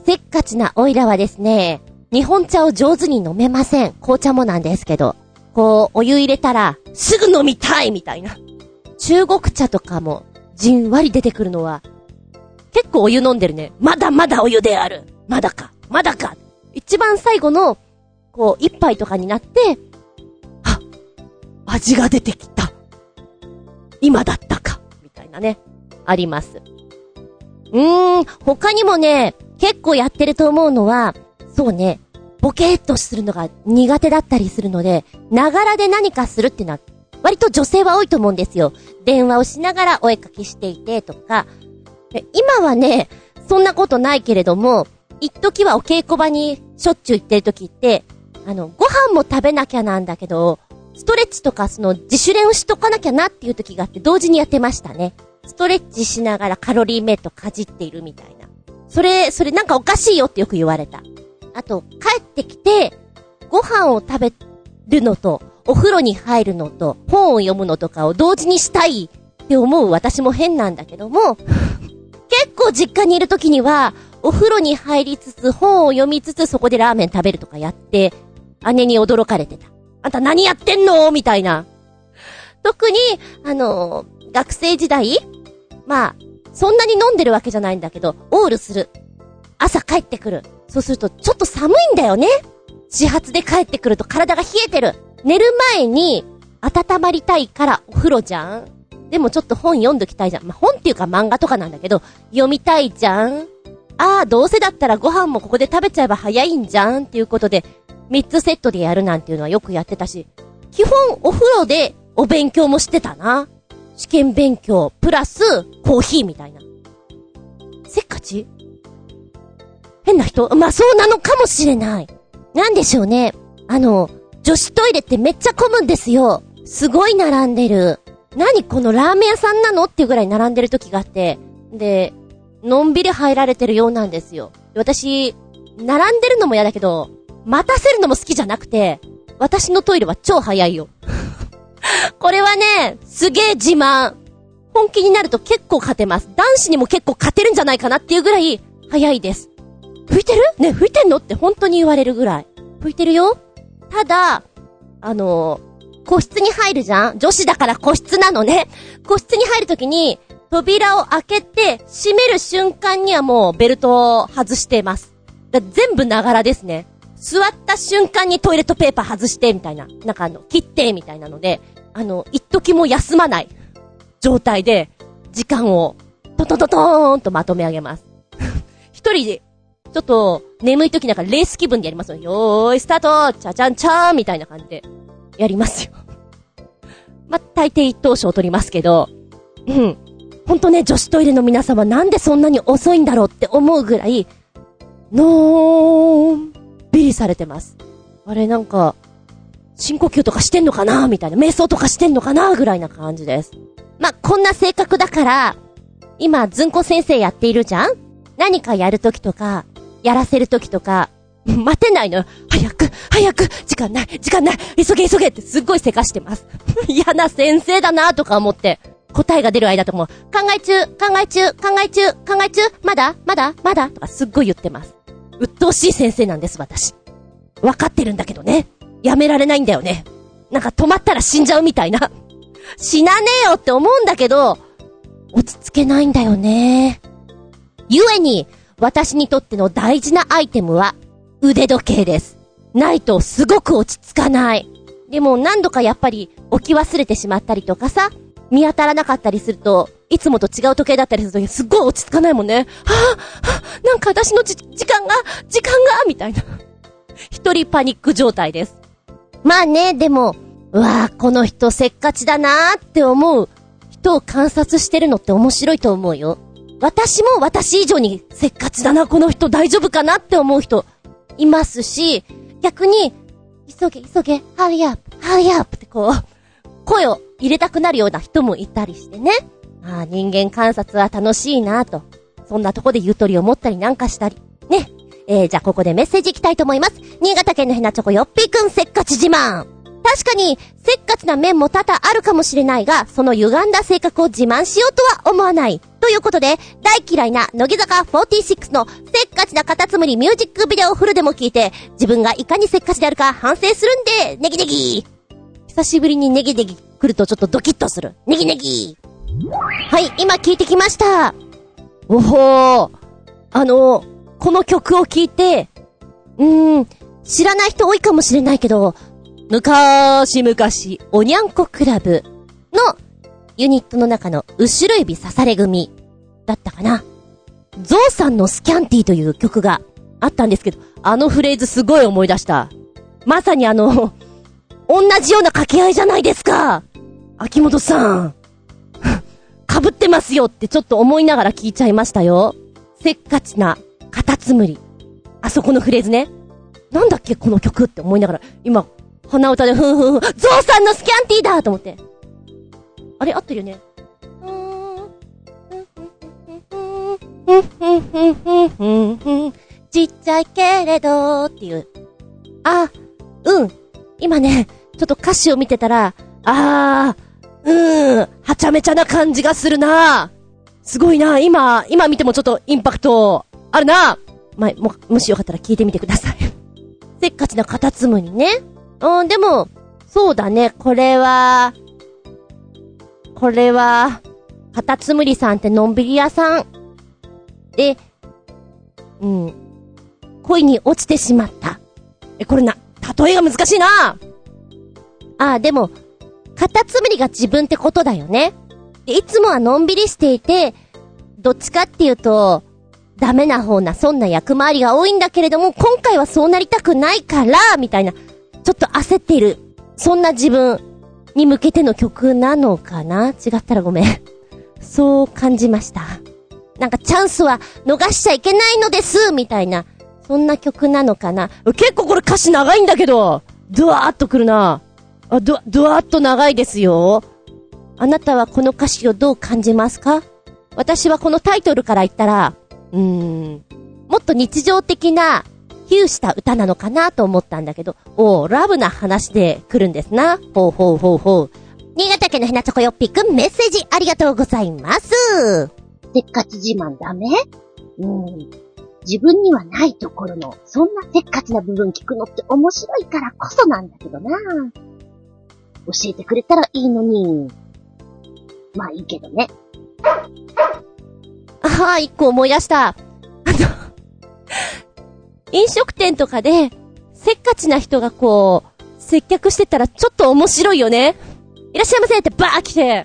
せっかちなオイラはですね、日本茶を上手に飲めません。紅茶もなんですけど。こう、お湯入れたら、すぐ飲みたいみたいな。中国茶とかも、じんわり出てくるのは、結構お湯飲んでるね。まだまだお湯である。まだか。まだか。一番最後の、こう、一杯とかになって、あ、味が出てきた。今だったか。みたいなね。あります。うーん、他にもね、結構やってると思うのは、そうね、ボケーっとするのが苦手だったりするので、ながらで何かするってのは、割と女性は多いと思うんですよ。電話をしながらお絵かきしていてとか。今はね、そんなことないけれども、一時はお稽古場にしょっちゅう行ってる時って、あの、ご飯も食べなきゃなんだけど、ストレッチとかその自主練をしとかなきゃなっていう時があって同時にやってましたね。ストレッチしながらカロリーメイトかじっているみたいな。それ、それなんかおかしいよってよく言われた。あと、帰ってきて、ご飯を食べるのと、お風呂に入るのと、本を読むのとかを同時にしたいって思う私も変なんだけども、結構実家にいる時には、お風呂に入りつつ、本を読みつつ、そこでラーメン食べるとかやって、姉に驚かれてた。あんた何やってんの？みたいな。特に、あのー、学生時代まあ、そんなに飲んでるわけじゃないんだけど、オールする。朝帰ってくる。そうすると、ちょっと寒いんだよね。始発で帰ってくると体が冷えてる。寝る前に、温まりたいからお風呂じゃんでもちょっと本読んどきたいじゃん。まあ、本っていうか漫画とかなんだけど、読みたいじゃんああ、どうせだったらご飯もここで食べちゃえば早いんじゃんっていうことで、3つセットでやるなんていうのはよくやってたし、基本お風呂でお勉強もしてたな。試験勉強、プラス、コーヒーみたいな。せっかち？変な人？まあ、そうなのかもしれない。なんでしょうね。あの、女子トイレってめっちゃ混むんですよ。すごい並んでる。何このラーメン屋さんなの？っていうぐらい並んでる時があって。で、のんびり入られてるようなんですよ。私、並んでるのも嫌だけど、待たせるのも好きじゃなくて、私のトイレは超早いよ。これはね、すげえ自慢。本気になると結構勝てます。男子にも結構勝てるんじゃないかなっていうぐらい、早いです。拭いてる？ね、拭いてんの？って本当に言われるぐらい。拭いてるよただ、あの個室に入るじゃん？女子だから個室なのね。個室に入るときに、扉を開けて、閉める瞬間にはもうベルトを外してます。だ全部ながらですね。座った瞬間にトイレットペーパー外して、みたいな。なんかあの、切って、みたいなので、あの、一時も休まない状態で、時間を、トトトトーンとまとめ上げます。一人で、ちょっと、眠い時なんかレース気分でやりますよ。よーい、スタートチャチャンチャーンみたいな感じで、やりますよ。ま、大抵一等賞を取りますけど、うん。ほんとね、女子トイレの皆様なんでそんなに遅いんだろうって思うぐらい、のーん、びりされてます。あれなんか、深呼吸とかしてんのかなみたいな。瞑想とかしてんのかなぐらいな感じです。まこんな性格だから、今、ずんこ先生やっているじゃん？何かやるときとか、やらせるときとか、待てないのよ。早く、早く、時間ない、時間ない、急げ急げってすっごいせかしてます。嫌な先生だなとか思って、答えが出る間とも、考え中、考え中、考え中、考え中、まだまだまだとかすっごい言ってます。鬱陶しい先生なんです、私。わかってるんだけどね。やめられないんだよね。なんか止まったら死んじゃうみたいな。死なねえよって思うんだけど、落ち着けないんだよね。ゆえに、私にとっての大事なアイテムは、腕時計です。ないとすごく落ち着かない。でも何度かやっぱり置き忘れてしまったりとかさ、見当たらなかったりすると、いつもと違う時計だったりするときすっごい落ち着かないもんね。はぁ、はぁ、なんか私のじ、時間が、時間が、みたいな。一人パニック状態です。まあね、でも、うわぁ、この人せっかちだなーって思う人を観察してるのって面白いと思うよ。私も私以上にせっかちだな、この人大丈夫かなって思う人いますし、逆に、急げ急げ、ハリアップ、ハリアップってこう、声を入れたくなるような人もいたりしてね。ああ、人間観察は楽しいなと。そんなとこでゆとりを持ったりなんかしたり。ね。えー、じゃあここでメッセージいきたいと思います。新潟県のヘナチョコよっぴーくんせっかち自慢。確かに、せっかちな面も多々あるかもしれないが、その歪んだ性格を自慢しようとは思わない。ということで、大嫌いな乃木坂46のせっかちなカタツムリミュージックビデオフルでも聞いて、自分がいかにせっかちであるか反省するんで、ネギネギ久しぶりにネギネギ来るとちょっとドキッとする。ネギネギはい、今聞いてきました。おほー。あの、この曲を聴いて、うーん、知らない人多いかもしれないけど、昔々、おにゃんこクラブのユニットの中の後ろ指刺され組だったかな。ゾウさんのスキャンティーという曲があったんですけど、あのフレーズすごい思い出した。まさにあの、同じような掛け合いじゃないですか秋元さん。被ってますよってちょっと思いながら聞いちゃいましたよ。せっかちな、カタツムリ。あそこのフレーズね。なんだっけこの曲って思いながら、今、鼻歌でふんふんふん、ゾウさんのスキャンティーだと思って。あれ合ってるよね。ちっちゃいけれどっていう。あ、今ね、ちょっと歌詞を見てたら、あー、うーん、はちゃめちゃな感じがするなすごいな今、今見てもちょっとインパクトあるなまも、もしよかったら聞いてみてください。せっかちなカタツムリね。うん、でも、そうだね、これは、これは、カタツムリさんってのんびり屋さん。で、うん、恋に落ちてしまった。え、これな、例えが難しいなああ、でも、カタツムリが自分ってことだよね。いつもはのんびりしていて、どっちかっていうと、ダメな方な、そんな役回りが多いんだけれども、今回はそうなりたくないから、みたいな、ちょっと焦っている。そんな自分に向けての曲なのかな？違ったらごめん。そう感じました。なんかチャンスは逃しちゃいけないのです、みたいな。そんな曲なのかな？結構これ歌詞長いんだけど、ドワーっとくるな。あ、ド、ドワーっと長いですよ。あなたはこの歌詞をどう感じますか？私はこのタイトルから言ったら、うーん、もっと日常的な、比喩した歌なのかなと思ったんだけど、おー、ラブな話で来るんですな。ほうほうほうほう。新潟県のひなちょこよっぴくんメッセージありがとうございます。せっかち自慢ダメうん。自分にはないところの、そんなせっかちな部分聞くのって面白いからこそなんだけどな。教えてくれたらいいのに。まあいいけどね。ああ、一個思い出した。あの 飲食店とかで、せっかちな人がこう、接客してたらちょっと面白いよね。いらっしゃいませってバー来て、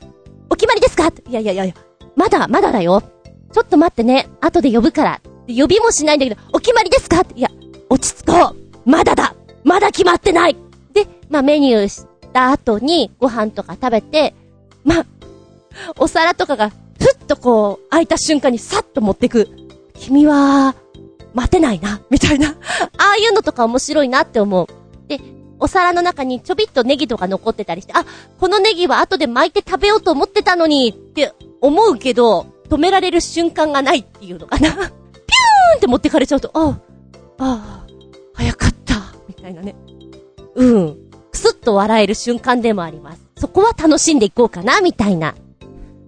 お決まりですかいやいやいやいや、まだ、まだだよ。ちょっと待ってね、後で呼ぶから。で呼びもしないんだけど、お決まりですか？いや、落ち着こう。まだだ。まだ決まってない。で、まあ、メニューした後にご飯とか食べて、まあ、お皿とかがふっとこう、開いた瞬間にさっと持ってく。君は、待てないな、みたいな。ああいうのとか面白いなって思う。で、お皿の中にちょびっとネギとか残ってたりして、あ、このネギは後で巻いて食べようと思ってたのに、って思うけど、止められる瞬間がないっていうのかな。ーンって持ってかれちゃうと、ああ、あ、早かった、みたいなね。うん。くすっと笑える瞬間でもあります。そこは楽しんでいこうかな、みたいな。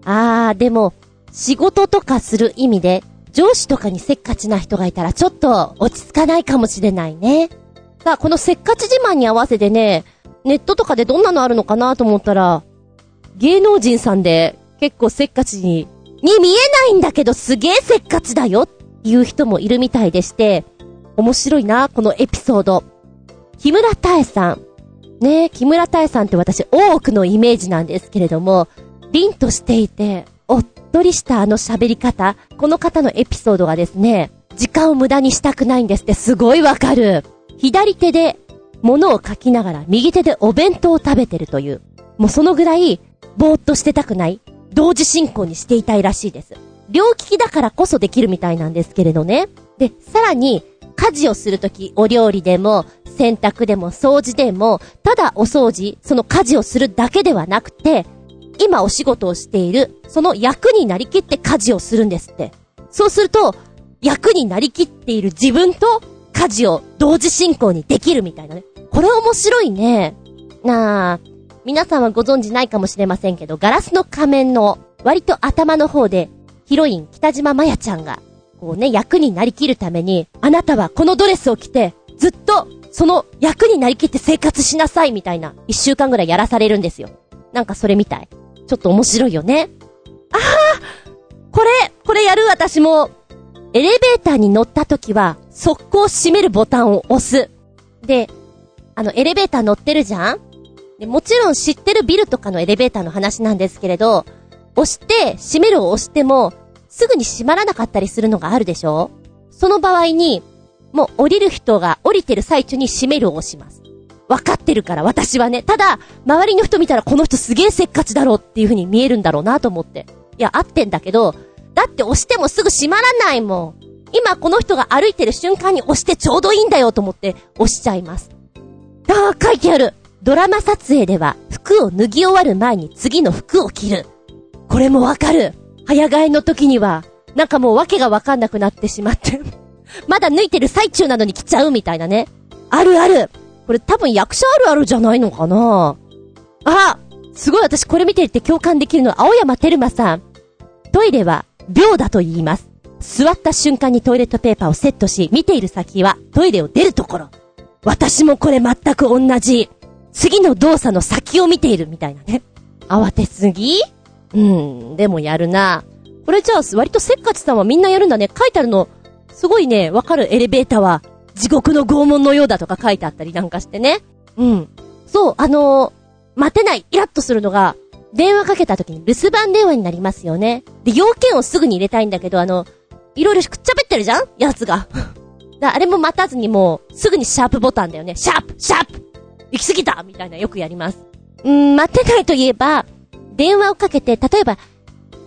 あー、でも、仕事とかする意味で、上司とかにせっかちな人がいたらちょっと落ち着かないかもしれないね。さあ、このせっかち自慢に合わせてね、ネットとかでどんなのあるのかなと思ったら、芸能人さんで結構せっかちに、に見えないんだけどすげえせっかちだよっいう人もいるみたいでして、面白いな、このエピソード。木村多江さん。ね木村多江さんって私多くのイメージなんですけれども、凛としていて、おっとりしたあの喋り方、この方のエピソードがですね、時間を無駄にしたくないんですってすごいわかる。左手で物を書きながら右手でお弁当を食べてるという。もうそのぐらい、ぼーっとしてたくない。同時進行にしていたいらしいです。両利きだからこそできるみたいなんですけれどね。で、さらに、家事をするとき、お料理でも、洗濯でも、掃除でも、ただお掃除、その家事をするだけではなくて、今お仕事をしている、その役になりきって家事をするんですって。そうすると、役になりきっている自分と家事を同時進行にできるみたいなね。これ面白いね。なあ、皆さんはご存知ないかもしれませんけど、ガラスの仮面の割と頭の方で、ヒロイン北島麻也ちゃんが、こうね、役になりきるために、あなたはこのドレスを着て、ずっと、その役になりきって生活しなさいみたいな、一週間ぐらいやらされるんですよ。なんかそれみたい。ちょっと面白いよね。ああこれ、これやる私も。エレベーターに乗った時は、速攻閉めるボタンを押す。で、あの、エレベーター乗ってるじゃん？で、もちろん知ってるビルとかのエレベーターの話なんですけれど、押して、閉めるを押しても、すぐに閉まらなかったりするのがあるでしょ？その場合に、もう降りる人が降りてる最中に閉めるを押します。わかってるから私はね。ただ、周りの人見たらこの人すげえせっかちだろうっていう風に見えるんだろうなと思って。いや、合ってんだけど、だって押してもすぐ閉まらないもん。今この人が歩いてる瞬間に押してちょうどいいんだよと思って押しちゃいます。ああ、書いてある。ドラマ撮影では服を脱ぎ終わる前に次の服を着る。これもわかる。早替えの時には、なんかもう訳がわかんなくなってしまって まだ脱いてる最中なのに着ちゃうみたいなね。あるある。これ多分役者あるあるじゃないのかなあすごい私これ見ていて共感できるのは青山テルマさん。トイレは秒だと言います。座った瞬間にトイレットペーパーをセットし、見ている先はトイレを出るところ。私もこれ全く同じ。次の動作の先を見ているみたいなね。慌てすぎうん、でもやるな。これじゃあ、割とせっかちさんはみんなやるんだね。書いてあるの、すごいね、わかるエレベーターは、地獄の拷問のようだとか書いてあったりなんかしてね。うん。そう、あのー、待てない、イラッとするのが、電話かけた時に留守番電話になりますよね。で、要件をすぐに入れたいんだけど、あの、いろいろくっちゃべってるじゃん？やつが。だあれも待たずにもう、すぐにシャープボタンだよね。シャープシャープ行き過ぎたみたいなよくやります。うん、待てないといえば、電話をかけて、例えば、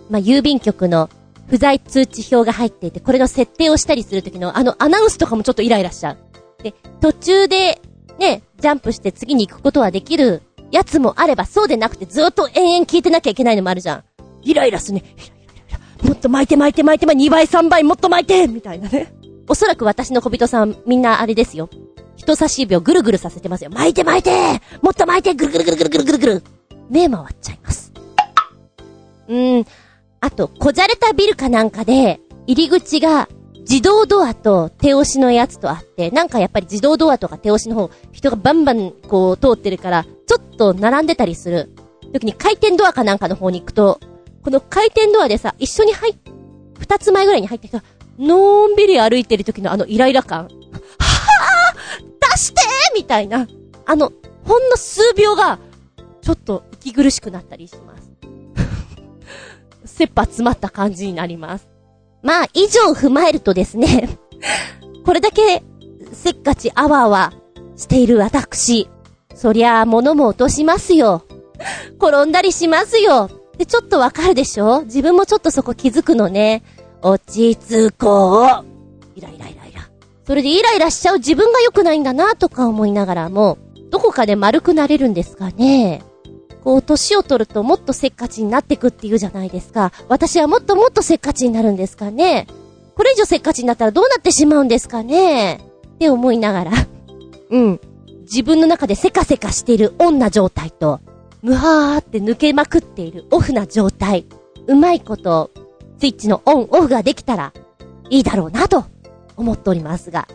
まあ、郵便局の不在通知表が入っていて、これの設定をしたりするときの、あの、アナウンスとかもちょっとイライラしちゃう。で、途中で、ね、ジャンプして次に行くことはできるやつもあれば、そうでなくてずっと延々聞いてなきゃいけないのもあるじゃん。イライラすね。イライライラ。もっと巻いて巻いて巻いて、2倍3倍もっと巻いてみたいなね。おそらく私の小人さん、みんなあれですよ。人差し指をぐるぐるさせてますよ。巻いて巻いてもっと巻いてぐるぐるぐるぐるぐるぐるぐる目回っちゃいます。うん。あと、こじゃれたビルかなんかで、入り口が自動ドアと手押しのやつとあって、なんかやっぱり自動ドアとか手押しの方、人がバンバンこう通ってるから、ちょっと並んでたりする。時に回転ドアかなんかの方に行くと、この回転ドアでさ、一緒に入っ、二つ前ぐらいに入ってきた、のんびり歩いてる時のあのイライラ感。はぁ出してみたいな。あの、ほんの数秒が、ちょっと息苦しくなったりします。切羽詰まった感じになります。まあ、以上踏まえるとですね これだけ、せっかちあわあわしている私。そりゃあ、物も落としますよ。転んだりしますよ。で、ちょっとわかるでしょ？自分もちょっとそこ気づくのね。落ち着こう。イライライライラ。それでイライラしちゃう自分が良くないんだなとか思いながらも、どこかで丸くなれるんですかね。こう、年を取るともっとせっかちになってくって言うじゃないですか。私はもっともっとせっかちになるんですかね。これ以上せっかちになったらどうなってしまうんですかね。って思いながら。うん。自分の中でせかせかしているオンな状態と、むはーって抜けまくっているオフな状態。うまいこと、スイッチのオンオフができたら、いいだろうなと、思っておりますが。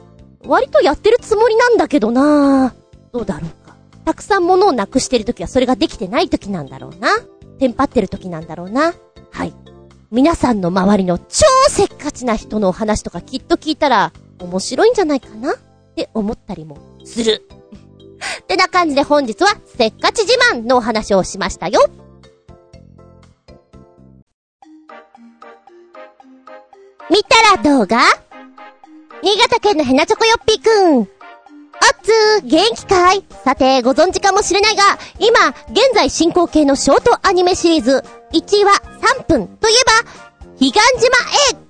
割とやってるつもりなんだけどなどうだろう。たくさん物をなくしてるときはそれができてないときなんだろうな。テンパってるときなんだろうな。はい。皆さんの周りの超せっかちな人のお話とかきっと聞いたら面白いんじゃないかなって思ったりもする。ってな感じで本日はせっかち自慢のお話をしましたよ。見たら動画新潟県のヘナチョコヨッピーくん。おっつー、元気かい？さて、ご存知かもしれないが、今、現在進行形のショートアニメシリーズ、1話3分といえば、彼岸島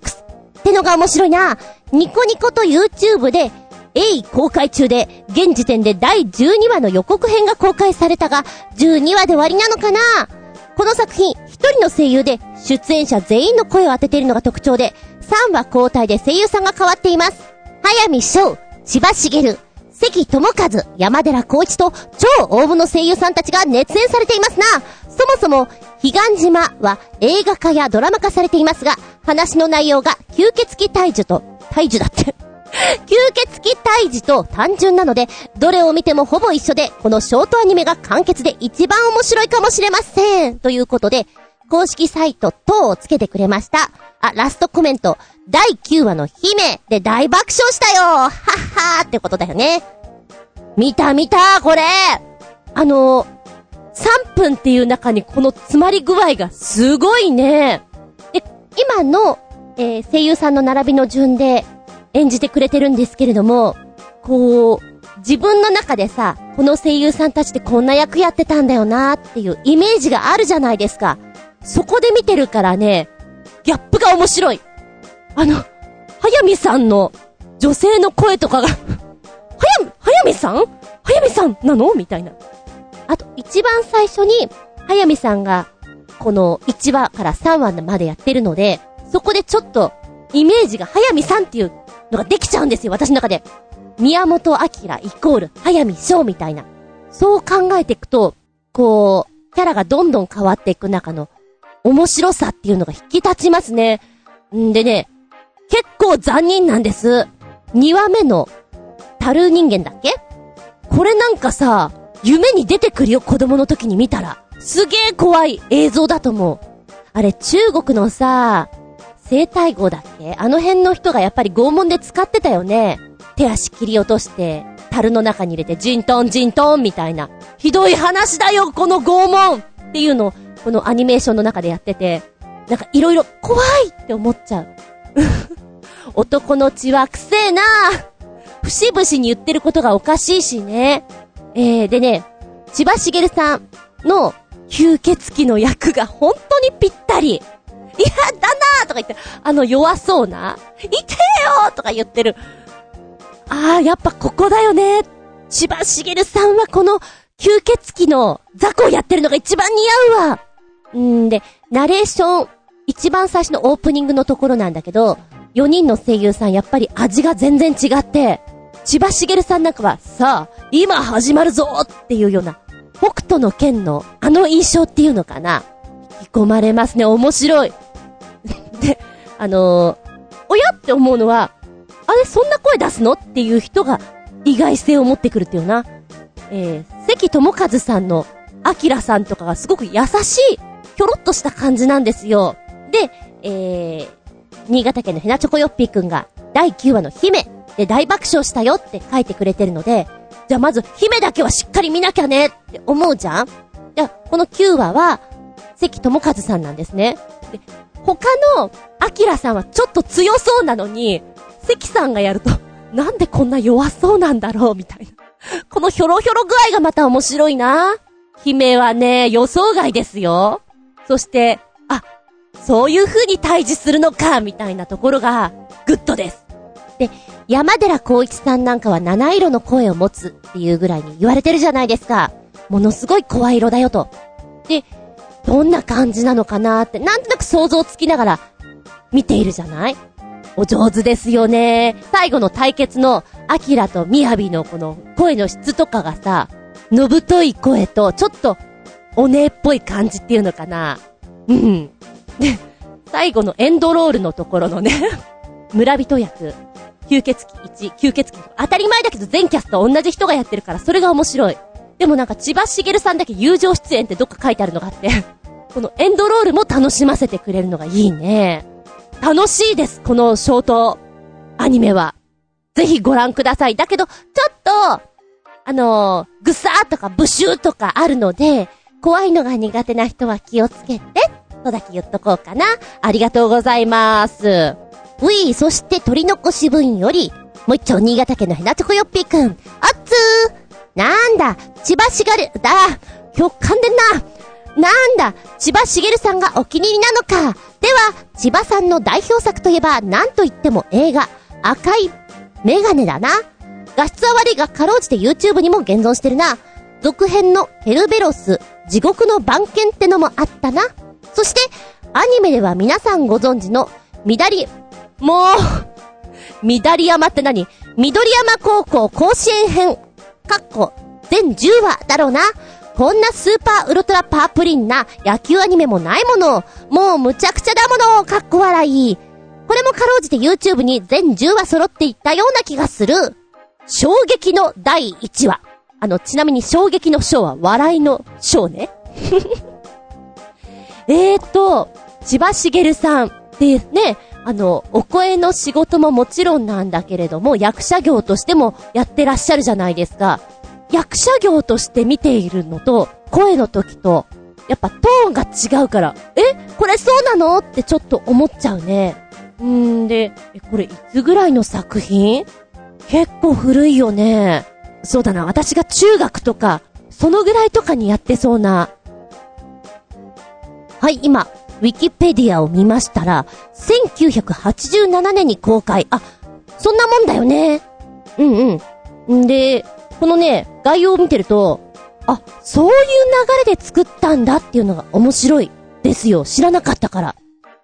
X ってのが面白いな。ニコニコと YouTube で、A 公開中で、現時点で第12話の予告編が公開されたが、12話で終わりなのかな？この作品、一人の声優で、出演者全員の声を当てているのが特徴で、3話交代で声優さんが変わっています。早見翔、千葉茂、関智和、山寺孝一と超大物声優さんたちが熱演されていますな。そもそも、彼岸島は映画化やドラマ化されていますが、話の内容が吸血鬼退治と、退治だって 吸血鬼退治と単純なので、どれを見てもほぼ一緒で、このショートアニメが完結で一番面白いかもしれません。ということで、公式サイト等をつけてくれました。あ、ラストコメント。第9話の姫で大爆笑したよはっはーってことだよね。見た見たこれあの3分っていう中にこの詰まり具合がすごいね。で、今の、えー、声優さんの並びの順で演じてくれてるんですけれども、こう、自分の中でさ、この声優さんたちってこんな役やってたんだよなーっていうイメージがあるじゃないですか。そこで見てるからね、ギャップが面白い。あの、早見さんの女性の声とかがはや、早見さん？早見さんなの？みたいな。あと、一番最初に、早見さんが、この1話から3話までやってるので、そこでちょっと、イメージが早見さんっていうのができちゃうんですよ、私の中で。宮本明イコール、早見翔みたいな。そう考えていくと、こう、キャラがどんどん変わっていく中の、面白さっていうのが引き立ちますね。んでね、結構残忍なんです。2話目の、タル人間だっけ？これなんかさ、夢に出てくるよ、子供の時に見たら。すげえ怖い映像だと思う。あれ、中国のさ、生体号だっけ？あの辺の人がやっぱり拷問で使ってたよね。手足切り落として、樽の中に入れてジントンジントンみたいな。ひどい話だよ、この拷問っていうのを、このアニメーションの中でやってて、なんかいろいろ怖いって思っちゃう。男の血はくせえな節々に言ってることがおかしいしね。えー、でね、千葉茂さんの吸血鬼の役が本当にぴったり。いや、だなーとか言って、あの弱そうな、いてよとか言ってる。あー、やっぱここだよね。千葉茂さんはこの吸血鬼の雑魚をやってるのが一番似合うわ。んで、ナレーション、一番最初のオープニングのところなんだけど、4人の声優さんやっぱり味が全然違って、千葉茂さんなんかは、さあ、今始まるぞっていうような、北斗の剣のあの印象っていうのかな。引き込まれますね。面白い。で、あのー、おやって思うのは、あれ、そんな声出すのっていう人が意外性を持ってくるっていうな。えー、関智和さんの、アキラさんとかがすごく優しい、ひょろっとした感じなんですよ。で、えー、新潟県のヘナチョコヨッピーくんが、第9話の姫で大爆笑したよって書いてくれてるので、じゃあまず、姫だけはしっかり見なきゃねって思うじゃん?じゃあ、この9話は、関智一さんなんですね。で、他の、アキラさんはちょっと強そうなのに、関さんがやると、なんでこんな弱そうなんだろうみたいな。このひょろひょろ具合がまた面白いな。姫はね、予想外ですよ。そして、そういう風に退治するのか、みたいなところが、グッドです。で、山寺宏一さんなんかは七色の声を持つっていうぐらいに言われてるじゃないですか。ものすごい声色だよと。で、どんな感じなのかなって、なんとなく想像つきながら見ているじゃない？お上手ですよね。最後の対決の、アキラとミヤビのこの声の質とかがさ、のぶとい声と、ちょっと、お姉っぽい感じっていうのかな。うん。で、最後のエンドロールのところのね 村人役、吸血鬼1、吸血鬼当たり前だけど全キャスト同じ人がやってるからそれが面白い。でもなんか千葉茂さんだけ友情出演ってどっか書いてあるのがあって このエンドロールも楽しませてくれるのがいいね。楽しいです、このショートアニメは。ぜひご覧ください。だけど、ちょっと、あのー、ぐさーとかブシューとかあるので、怖いのが苦手な人は気をつけて、とだけ言っとこうかな。ありがとうございます。うい、そして取り残し分より、もう一丁新潟県のヘナチョコヨッピーくん。あっつーなんだ、千葉しがる、だ、今日噛んでんな。なんだ、千葉茂さんがお気に入りなのか。では、千葉さんの代表作といえば、なんといっても映画、赤いメガネだな。画質は悪いが、かろうじて YouTube にも現存してるな。続編のヘルベロス、地獄の番犬ってのもあったな。そして、アニメでは皆さんご存知の、緑、もう、緑山って何？緑山高校甲子園編、かっこ、全10話だろうな。こんなスーパーウルトラパープリンな野球アニメもないもの。もうむちゃくちゃだもの。かっこ笑い。これもかろうじて YouTube に全10話揃っていったような気がする。衝撃の第1話。あの、ちなみに衝撃の章は笑いの章ね。えーと、千葉茂さんでね、あの、お声の仕事ももちろんなんだけれども、役者業としてもやってらっしゃるじゃないですか。役者業として見ているのと、声の時と、やっぱトーンが違うから、えこれそうなの？ってちょっと思っちゃうね。んーで、え、これいつぐらいの作品？結構古いよね。そうだな、私が中学とか、そのぐらいとかにやってそうな。はい、今、ウィキペディアを見ましたら、1987年に公開。あ、そんなもんだよね。うんうん。んで、このね、概要を見てると、あ、そういう流れで作ったんだっていうのが面白いですよ。知らなかったから。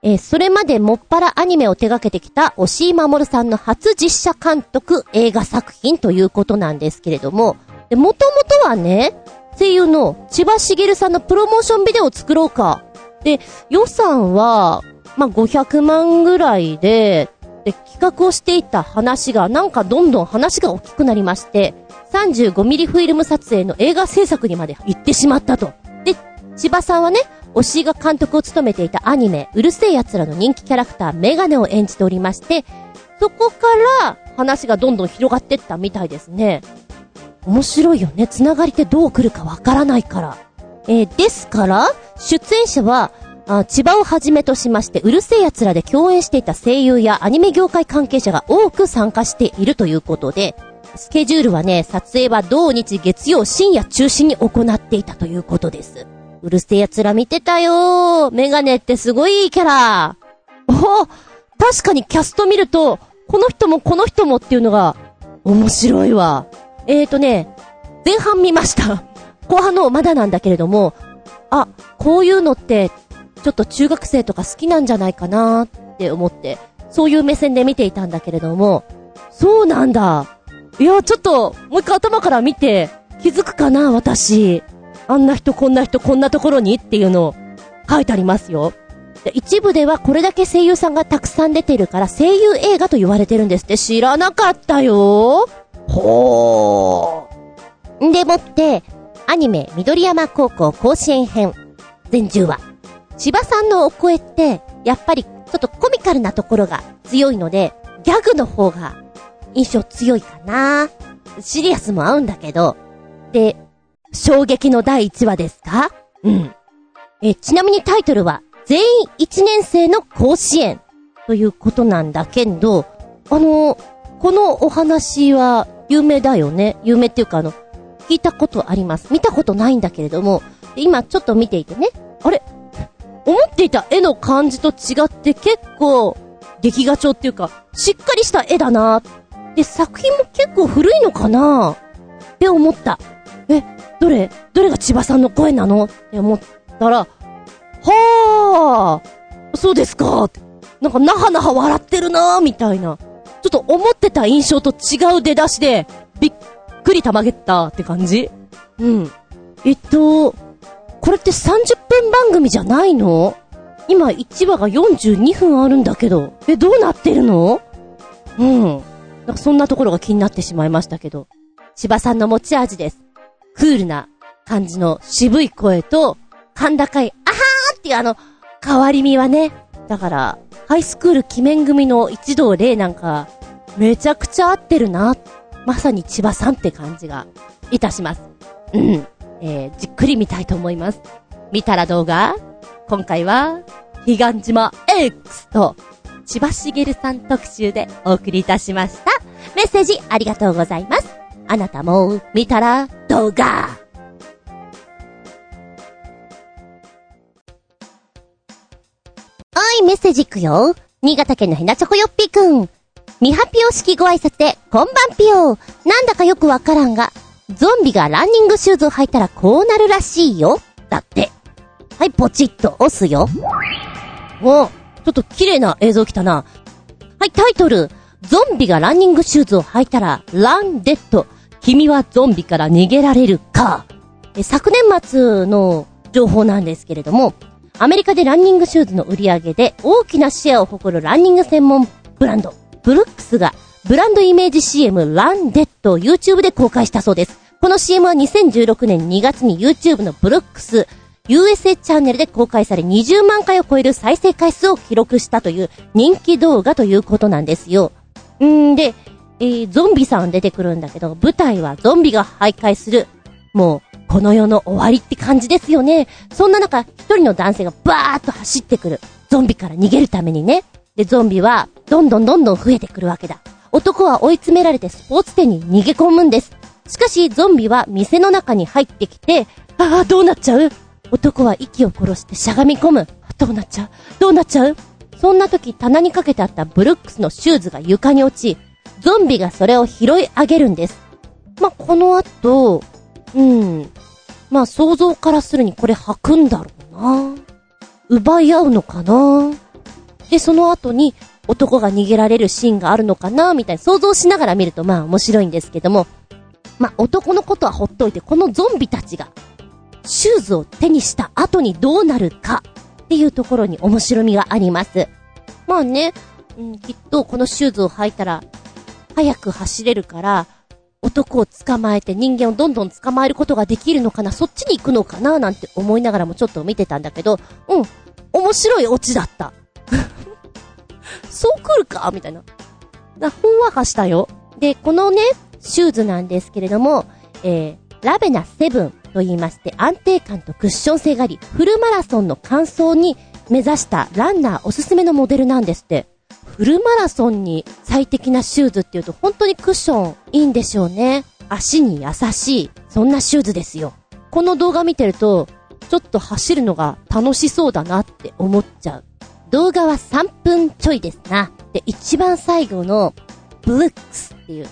えー、それまでもっぱらアニメを手掛けてきた押井守さんの初実写監督映画作品ということなんですけれども、で、もともとはね、声優の千葉茂さんのプロモーションビデオを作ろうかで、予算は、まあ、500万ぐらいで、で、企画をしていた話が、なんかどんどん話が大きくなりまして、35ミリフィルム撮影の映画制作にまで行ってしまったと。で、千葉さんはね、推しが監督を務めていたアニメ、うるせえ奴らの人気キャラクター、メガネを演じておりまして、そこから話がどんどん広がってったみたいですね。面白いよね。つながりってどう来るかわからないから。えー、ですから、出演者は、あ千葉をはじめとしまして、うるせえ奴らで共演していた声優やアニメ業界関係者が多く参加しているということで、スケジュールはね、撮影は同日月曜深夜中心に行っていたということです。うるせえ奴ら見てたよーメガネってすごいいいキャラ。お確かにキャスト見ると、この人もこの人もっていうのが、面白いわ。えーとね、前半見ました。後半のまだなんだけれども、あ、こういうのって、ちょっと中学生とか好きなんじゃないかなって思って、そういう目線で見ていたんだけれども、そうなんだ。いや、ちょっと、もう一回頭から見て、気づくかな、私。あんな人、こんな人、こんなところにっていうのを書いてありますよ。一部ではこれだけ声優さんがたくさん出てるから声優映画と言われてるんですって知らなかったよ。ほー。でもって、アニメ、緑山高校甲子園編、全10話。千葉さんのお声って、やっぱり、ちょっとコミカルなところが強いので、ギャグの方が、印象強いかな。シリアスも合うんだけど。で、衝撃の第1話ですか？うん。え、ちなみにタイトルは、全員1年生の甲子園ということなんだけど、あの、このお話は有名だよね。有名っていうかあの、聞いたことあります。見たことないんだけれども、今ちょっと見ていてね、あれ？思っていた絵の感じと違って結構、劇画調っていうか、しっかりした絵だなで、作品も結構古いのかなって思った。え、どれ？どれが千葉さんの声なの？って思ったら、はあ、そうですか。なんかなはなは笑ってるなーみたいな。ちょっと思ってた印象と違う出だしで、くりたまげったって感じ？うん。えっと、これって30分番組じゃないの？今1話が42分あるんだけど。え、どうなってるの？うん。なんかそんなところが気になってしまいましたけど。千葉さんの持ち味です。クールな感じの渋い声と、甲高い、あはーっていうあの、変わり身はね。だから、ハイスクール鬼面組の一同霊なんか、めちゃくちゃ合ってるな。まさに千葉さんって感じがいたします。うん。えー、じっくり見たいと思います。見たら動画今回は、彼岸島 X と、千葉茂さん特集でお送りいたしました。メッセージありがとうございます。あなたも見たら動画はい、メッセージいくよ。新潟県のヘナチョコヨッピーくん。未発表式ご挨拶で、こんばんぴよなんだかよくわからんが、ゾンビがランニングシューズを履いたらこうなるらしいよ。だって。はい、ポチッと押すよ。おちょっと綺麗な映像来たな。はい、タイトル。ゾンビがランニングシューズを履いたら、ランデッド。君はゾンビから逃げられるか。昨年末の情報なんですけれども、アメリカでランニングシューズの売り上げで大きなシェアを誇るランニング専門ブランド、ブルックスがブランドイメージ CM ランデッドを YouTube で公開したそうです。この CM は2016年2月に YouTube のブルックス USA チャンネルで公開され20万回を超える再生回数を記録したという人気動画ということなんですよ。んで、えー、ゾンビさん出てくるんだけど、舞台はゾンビが徘徊する。もう、この世の終わりって感じですよね。そんな中、一人の男性がバーッと走ってくる。ゾンビから逃げるためにね。で、ゾンビは、どんどんどんどん増えてくるわけだ。男は追い詰められてスポーツ店に逃げ込むんです。しかし、ゾンビは店の中に入ってきて、ああ、どうなっちゃう？男は息を殺してしゃがみ込む。どうなっちゃう？どうなっちゃう？そんな時棚にかけてあったブルックスのシューズが床に落ち、ゾンビがそれを拾い上げるんです。まあ、この後、うん。まあ、想像からするにこれ履くんだろうな。奪い合うのかな？で、その後に男が逃げられるシーンがあるのかな、みたいな想像しながら見るとまあ面白いんですけども。まあ、男のことはほっといて、このゾンビたちがシューズを手にした後にどうなるかっていうところに面白みがあります。まあね、うん、きっとこのシューズを履いたら、早く走れるから、男を捕まえて人間をどんどん捕まえることができるのかな、そっちに行くのかな、なんて思いながらもちょっと見てたんだけど、うん、面白いオチだった。そう来るか？みたいな。な、ほんわかしたよ。で、このね、シューズなんですけれども、えー、ラベナセブンと言いまして安定感とクッション性があり、フルマラソンの完走に目指したランナーおすすめのモデルなんですって。フルマラソンに最適なシューズっていうと本当にクッションいいんでしょうね。足に優しい、そんなシューズですよ。この動画見てると、ちょっと走るのが楽しそうだなって思っちゃう。動画は3分ちょいですな。で、一番最後の、ブルックスっていう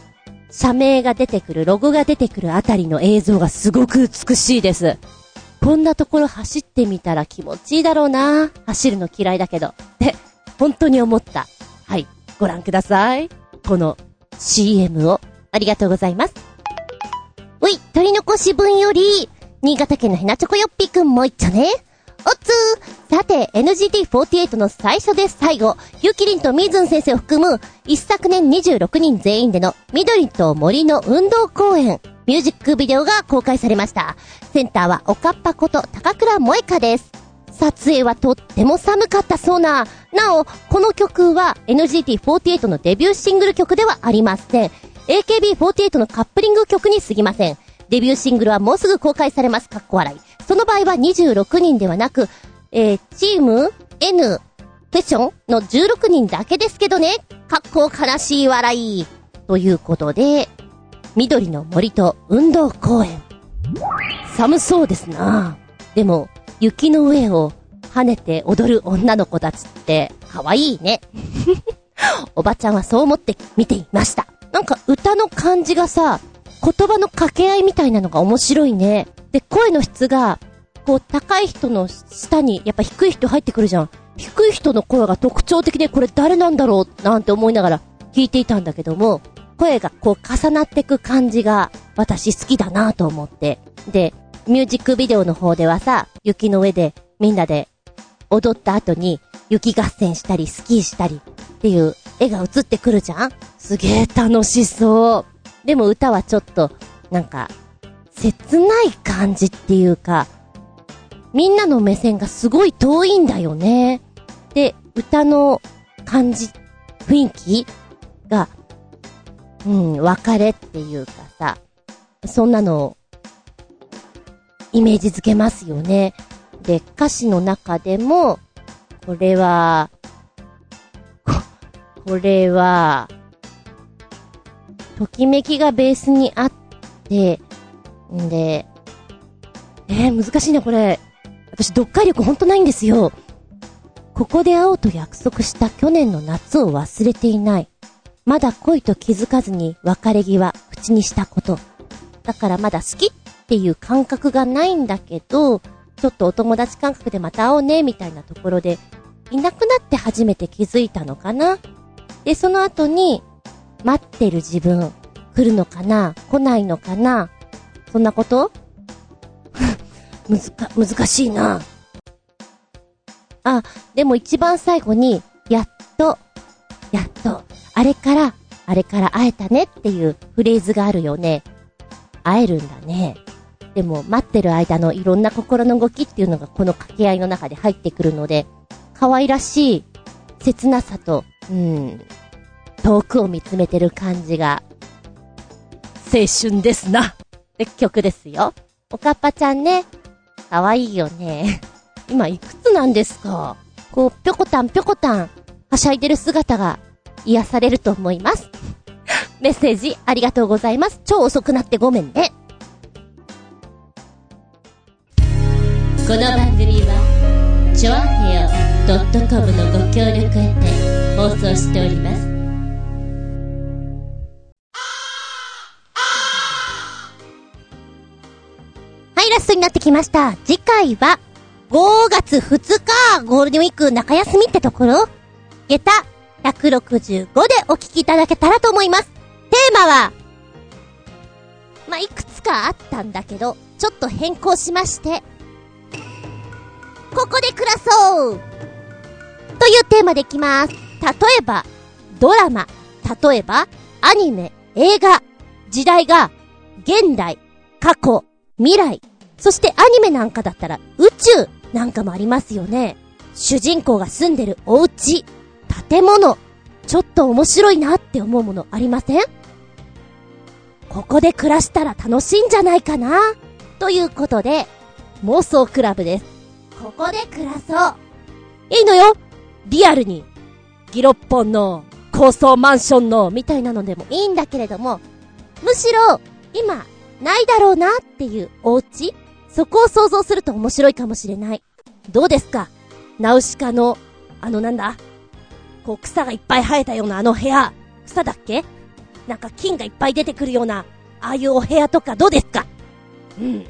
社名が出てくる、ロゴが出てくるあたりの映像がすごく美しいです。こんなところ走ってみたら気持ちいいだろうな走るの嫌いだけど。って本当に思った。はい。ご覧ください。この CM を。ありがとうございます。うい、取り残し分より、新潟県のヘナチョコヨッピーくんもいっちゃね。おつーさて、NGT48 の最初です最後、ゆきりんとみずん先生を含む、一昨年26人全員での、緑と森の運動公演、ミュージックビデオが公開されました。センターはおかっぱこと高倉萌香です。撮影はとっても寒かったそうな。なお、この曲は NGT48 のデビューシングル曲ではありません。AKB48 のカップリング曲に過ぎません。デビューシングルはもうすぐ公開されます。かっこ笑い。その場合は26人ではなく、えー、チーム N セッションの16人だけですけどね。かっこ悲しい笑い。ということで、緑の森と運動公園。寒そうですなでも、雪の上を跳ねて踊る女の子たちって可愛いね。おばちゃんはそう思って見ていました。なんか歌の感じがさ、言葉の掛け合いみたいなのが面白いね。で、声の質が、こう、高い人の下に、やっぱ低い人入ってくるじゃん。低い人の声が特徴的で、これ誰なんだろうなんて思いながら聞いていたんだけども、声がこう重なってく感じが私好きだなと思って。で、ミュージックビデオの方ではさ、雪の上でみんなで踊った後に雪合戦したりスキーしたりっていう絵が映ってくるじゃんすげえ楽しそう。でも歌はちょっと、なんか、切ない感じっていうか、みんなの目線がすごい遠いんだよね。で、歌の感じ、雰囲気が、うん、別れっていうかさ、そんなの、イメージづけますよね。で、歌詞の中でも、これは、これは、ときめきがベースにあって、んで、えー、難しいな、これ。私、読解力ほんとないんですよ。ここで会おうと約束した去年の夏を忘れていない。まだ恋と気づかずに別れ際、口にしたこと。だからまだ好きっていう感覚がないんだけど、ちょっとお友達感覚でまた会おうね、みたいなところで、いなくなって初めて気づいたのかな。で、その後に、待ってる自分、来るのかな来ないのかなそんなこと？むずか、難しいな。あ、でも一番最後に、やっと、やっと、あれから、あれから会えたねっていうフレーズがあるよね。会えるんだね。でも、待ってる間のいろんな心の動きっていうのがこの掛け合いの中で入ってくるので、可愛らしい切なさと、うん、遠くを見つめてる感じが、青春ですな。って曲ですよ。おかっぱちゃんね、可愛いよね。今いくつなんですか？こう、ぴょこたんぴょこたん、はしゃいでる姿が癒されると思います。メッセージありがとうございます。超遅くなってごめんね。この番組は、ちょあへよ .com のご協力へて放送しております。はい、ラストになってきました。次回は、5月2日、ゴールデンウィーク中休みってところ下駄165でお聞きいただけたらと思います。テーマは、まあ、いくつかあったんだけど、ちょっと変更しまして、ここで暮らそうというテーマでいきます。例えば、ドラマ、例えば、アニメ、映画、時代が、現代、過去、未来、そしてアニメなんかだったら宇宙なんかもありますよね。主人公が住んでるお家、建物、ちょっと面白いなって思うものありません？ここで暮らしたら楽しいんじゃないかな？ということで、妄想クラブです。ここで暮らそう。いいのよリアルに。ギロッポンの高層マンションのみたいなのでもいいんだけれども、むしろ、今、ないだろうなっていうお家？そこを想像すると面白いかもしれない。どうですか？ナウシカの、あのなんだ？こう草がいっぱい生えたようなあの部屋。草だっけ？なんか金がいっぱい出てくるような、ああいうお部屋とかどうですか？うん。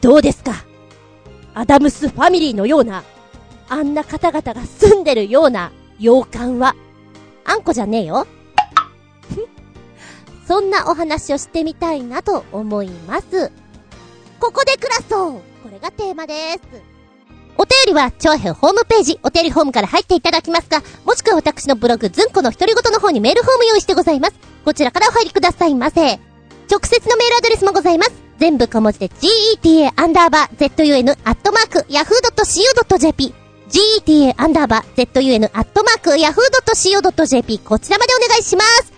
どうですか？アダムスファミリーのような、あんな方々が住んでるような洋館は、あんこじゃねえよ。そんなお話をしてみたいなと思います。ここで暮らそうこれがテーマです。お便りは、超編ホームページ、お便りホームから入っていただきますか、もしくは私のブログ、ずんこの独り言の方にメールフォーム用意してございます。こちらからお入りくださいませ。直接のメールアドレスもございます。全部小文字で geta アンダーバー zun アットマーク yahoo.co.jp geta アンダーバー zun アットマーク yahoo.co.jp こちらまでお願いします。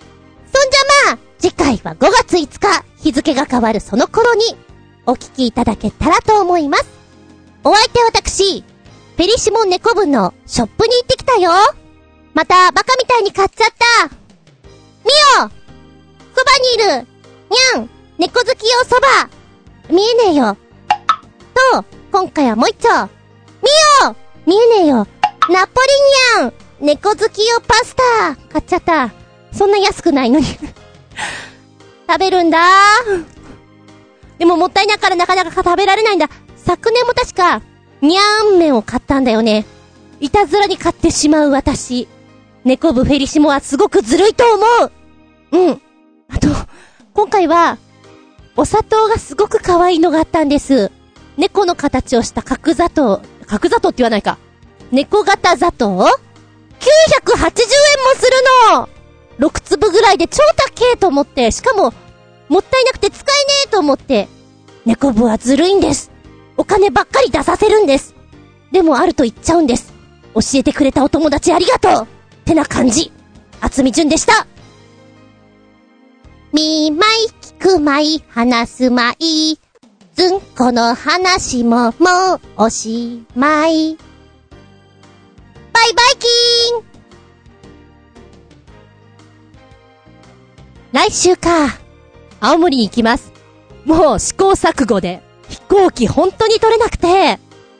そんじゃまあ、次回は5月5日、日付が変わるその頃に、お聞きいただけたらと思います。お相手私、ペリシモン猫分のショップに行ってきたよ。また、バカみたいに買っちゃった。ミオそばにいるにゃん猫好き用そば見えねえよ。と、今回はもう一丁。ミオ見えねえよ。ナポリニャン猫好き用パスタ買っちゃった。そんな安くないのに食べるんだでももったいないからなかなか食べられないんだ。昨年も確か、にゃーん麺を買ったんだよね。いたずらに買ってしまう私。猫部フェリシモはすごくずるいと思ううん。あと、今回は、お砂糖がすごく可愛いのがあったんです。猫の形をした角砂糖、角砂糖って言わないか。猫型砂糖 ?980 円もするの !6 粒ぐらいで超高えと思って、しかも、もったいなくて使えねえと思って、猫部はずるいんです。お金ばっかり出させるんです。でもあると言っちゃうんです。教えてくれたお友達ありがとうってな感じ。厚み順でした。みまい、聞くまい、話すまい。ずんこの話ももうおしまい。バイバイキーン来週か。青森に行きます。もう試行錯誤で、飛行機本当に取れなくて、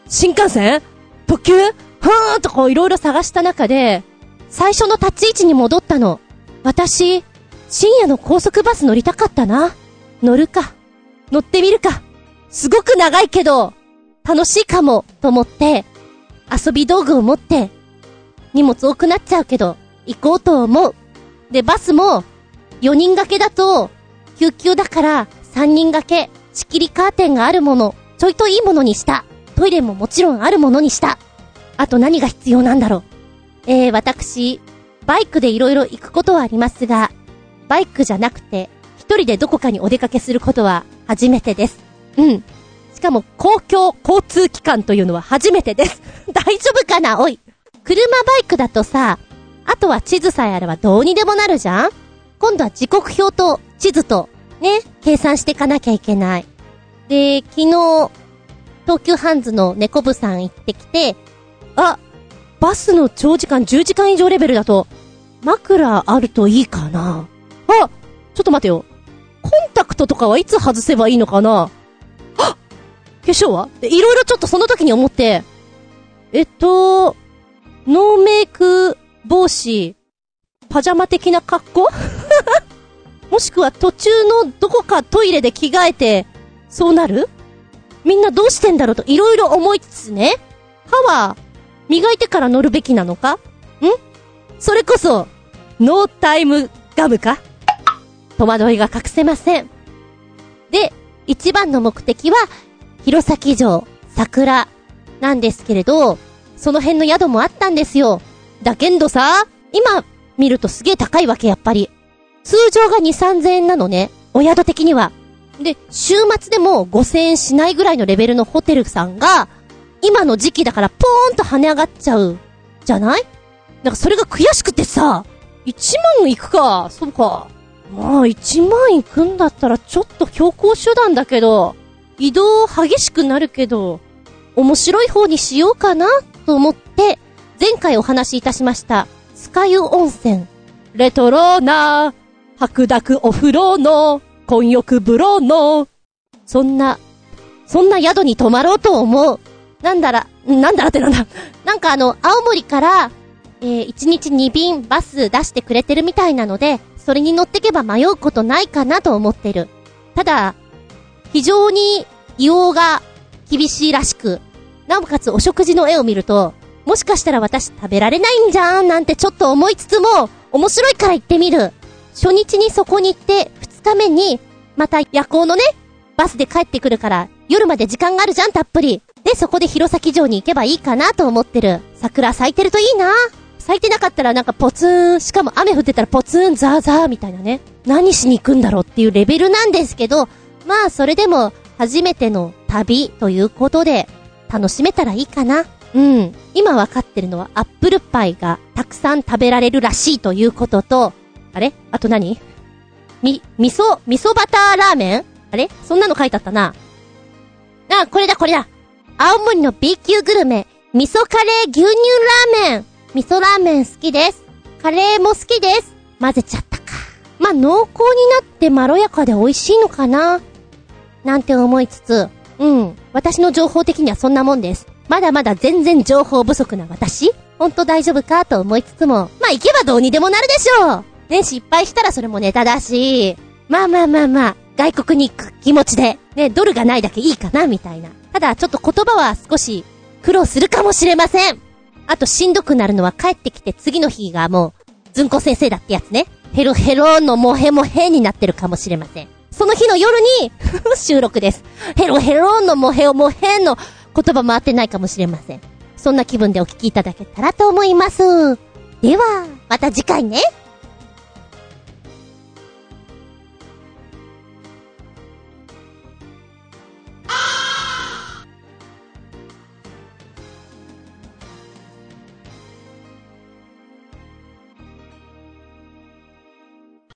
新幹線？特急？はーんとこういろいろ探した中で、最初の立ち位置に戻ったの。私、深夜の高速バス乗りたかったな。乗るか。乗ってみるか。すごく長いけど、楽しいかも、と思って、遊び道具を持って、荷物多くなっちゃうけど、行こうと思う。で、バスも、4人掛けだと、救急だから、3人掛け、仕切りカーテンがあるもの、ちょいといいものにした。トイレももちろんあるものにした。あと何が必要なんだろう。えー、私、バイクで色々行くことはありますが、バイクじゃなくて、一人でどこかにお出かけすることは初めてです。うん。しかも公共交通機関というのは初めてです。大丈夫かなおい。車バイクだとさ、あとは地図さえあればどうにでもなるじゃん？今度は時刻表と地図と、ね、計算していかなきゃいけない。で、昨日、東急ハンズの猫部さん行ってきて、あ、バスの長時間10時間以上レベルだと、枕あるといいかな。あちょっと待てよ。コンタクトとかはいつ外せばいいのかなあ化粧は？いろいろちょっとその時に思って、えっと、ノーメイク帽子、パジャマ的な格好？もしくは途中のどこかトイレで着替えて、そうなる？みんなどうしてんだろうといろいろ思いつつね、歯は磨いてから乗るべきなのか？ん？それこそ、ノータイムガムか？戸惑いが隠せません。で、一番の目的は、弘前城、桜、なんですけれど、その辺の宿もあったんですよ。だけどさ、今見るとすげえ高いわけやっぱり。通常が2、3000円なのね。お宿的には。で、週末でも5000円しないぐらいのレベルのホテルさんが、今の時期だからポーンと跳ね上がっちゃう。じゃない？なんかそれが悔しくてさ、1万いくか、そうか。まあ1万いくんだったらちょっと強行手段だけど、移動激しくなるけど、面白い方にしようかなと思って、前回お話しいたしました、スカユ温泉。レトロな、白濁お風呂の、混浴風呂の、そんな、そんな宿に泊まろうと思う。なんだら、なんだらってなんだ。なんかあの、青森から、えー、1日2便バス出してくれてるみたいなので、それに乗ってけば迷うことないかなと思ってる。ただ、非常に利用が厳しいらしく、なおかつお食事の絵を見ると、もしかしたら私食べられないんじゃんなんてちょっと思いつつも、面白いから行ってみる。初日にそこに行って、二日目に、また夜行のね、バスで帰ってくるから、夜まで時間があるじゃん、たっぷり。で、そこで弘前城に行けばいいかなと思ってる。桜咲いてるといいな。咲いてなかったらなんかポツン、しかも雨降ってたらポツン、ザーザーみたいなね。何しに行くんだろうっていうレベルなんですけど、まあそれでも初めての旅ということで楽しめたらいいかな。うん。今わかってるのはアップルパイがたくさん食べられるらしいということと、あれ？あと何？み、味噌、味噌バターラーメン？あれ？そんなの書いてあったな。あ、これだこれだ。青森の B 級グルメ、味噌カレー牛乳ラーメン。味噌ラーメン好きです。カレーも好きです。混ぜちゃったか。まあ、濃厚になってまろやかで美味しいのかななんて思いつつ、うん。私の情報的にはそんなもんです。まだまだ全然情報不足な私ほんと大丈夫かと思いつつも、まあ行けばどうにでもなるでしょうね、失敗したらそれもネタだし、まあまあまあまあ、外国に行く気持ちで、ね、ドルがないだけいいかな、みたいな。ただ、ちょっと言葉は少し苦労するかもしれません。あと、しんどくなるのは帰ってきて次の日がもう、ずんこ先生だってやつね。ヘロヘロのモヘモヘになってるかもしれません。その日の夜に 収録です。ヘロヘロのモヘオモヘの言葉回ってないかもしれません。そんな気分でお聞きいただけたらと思います。では、また次回ね。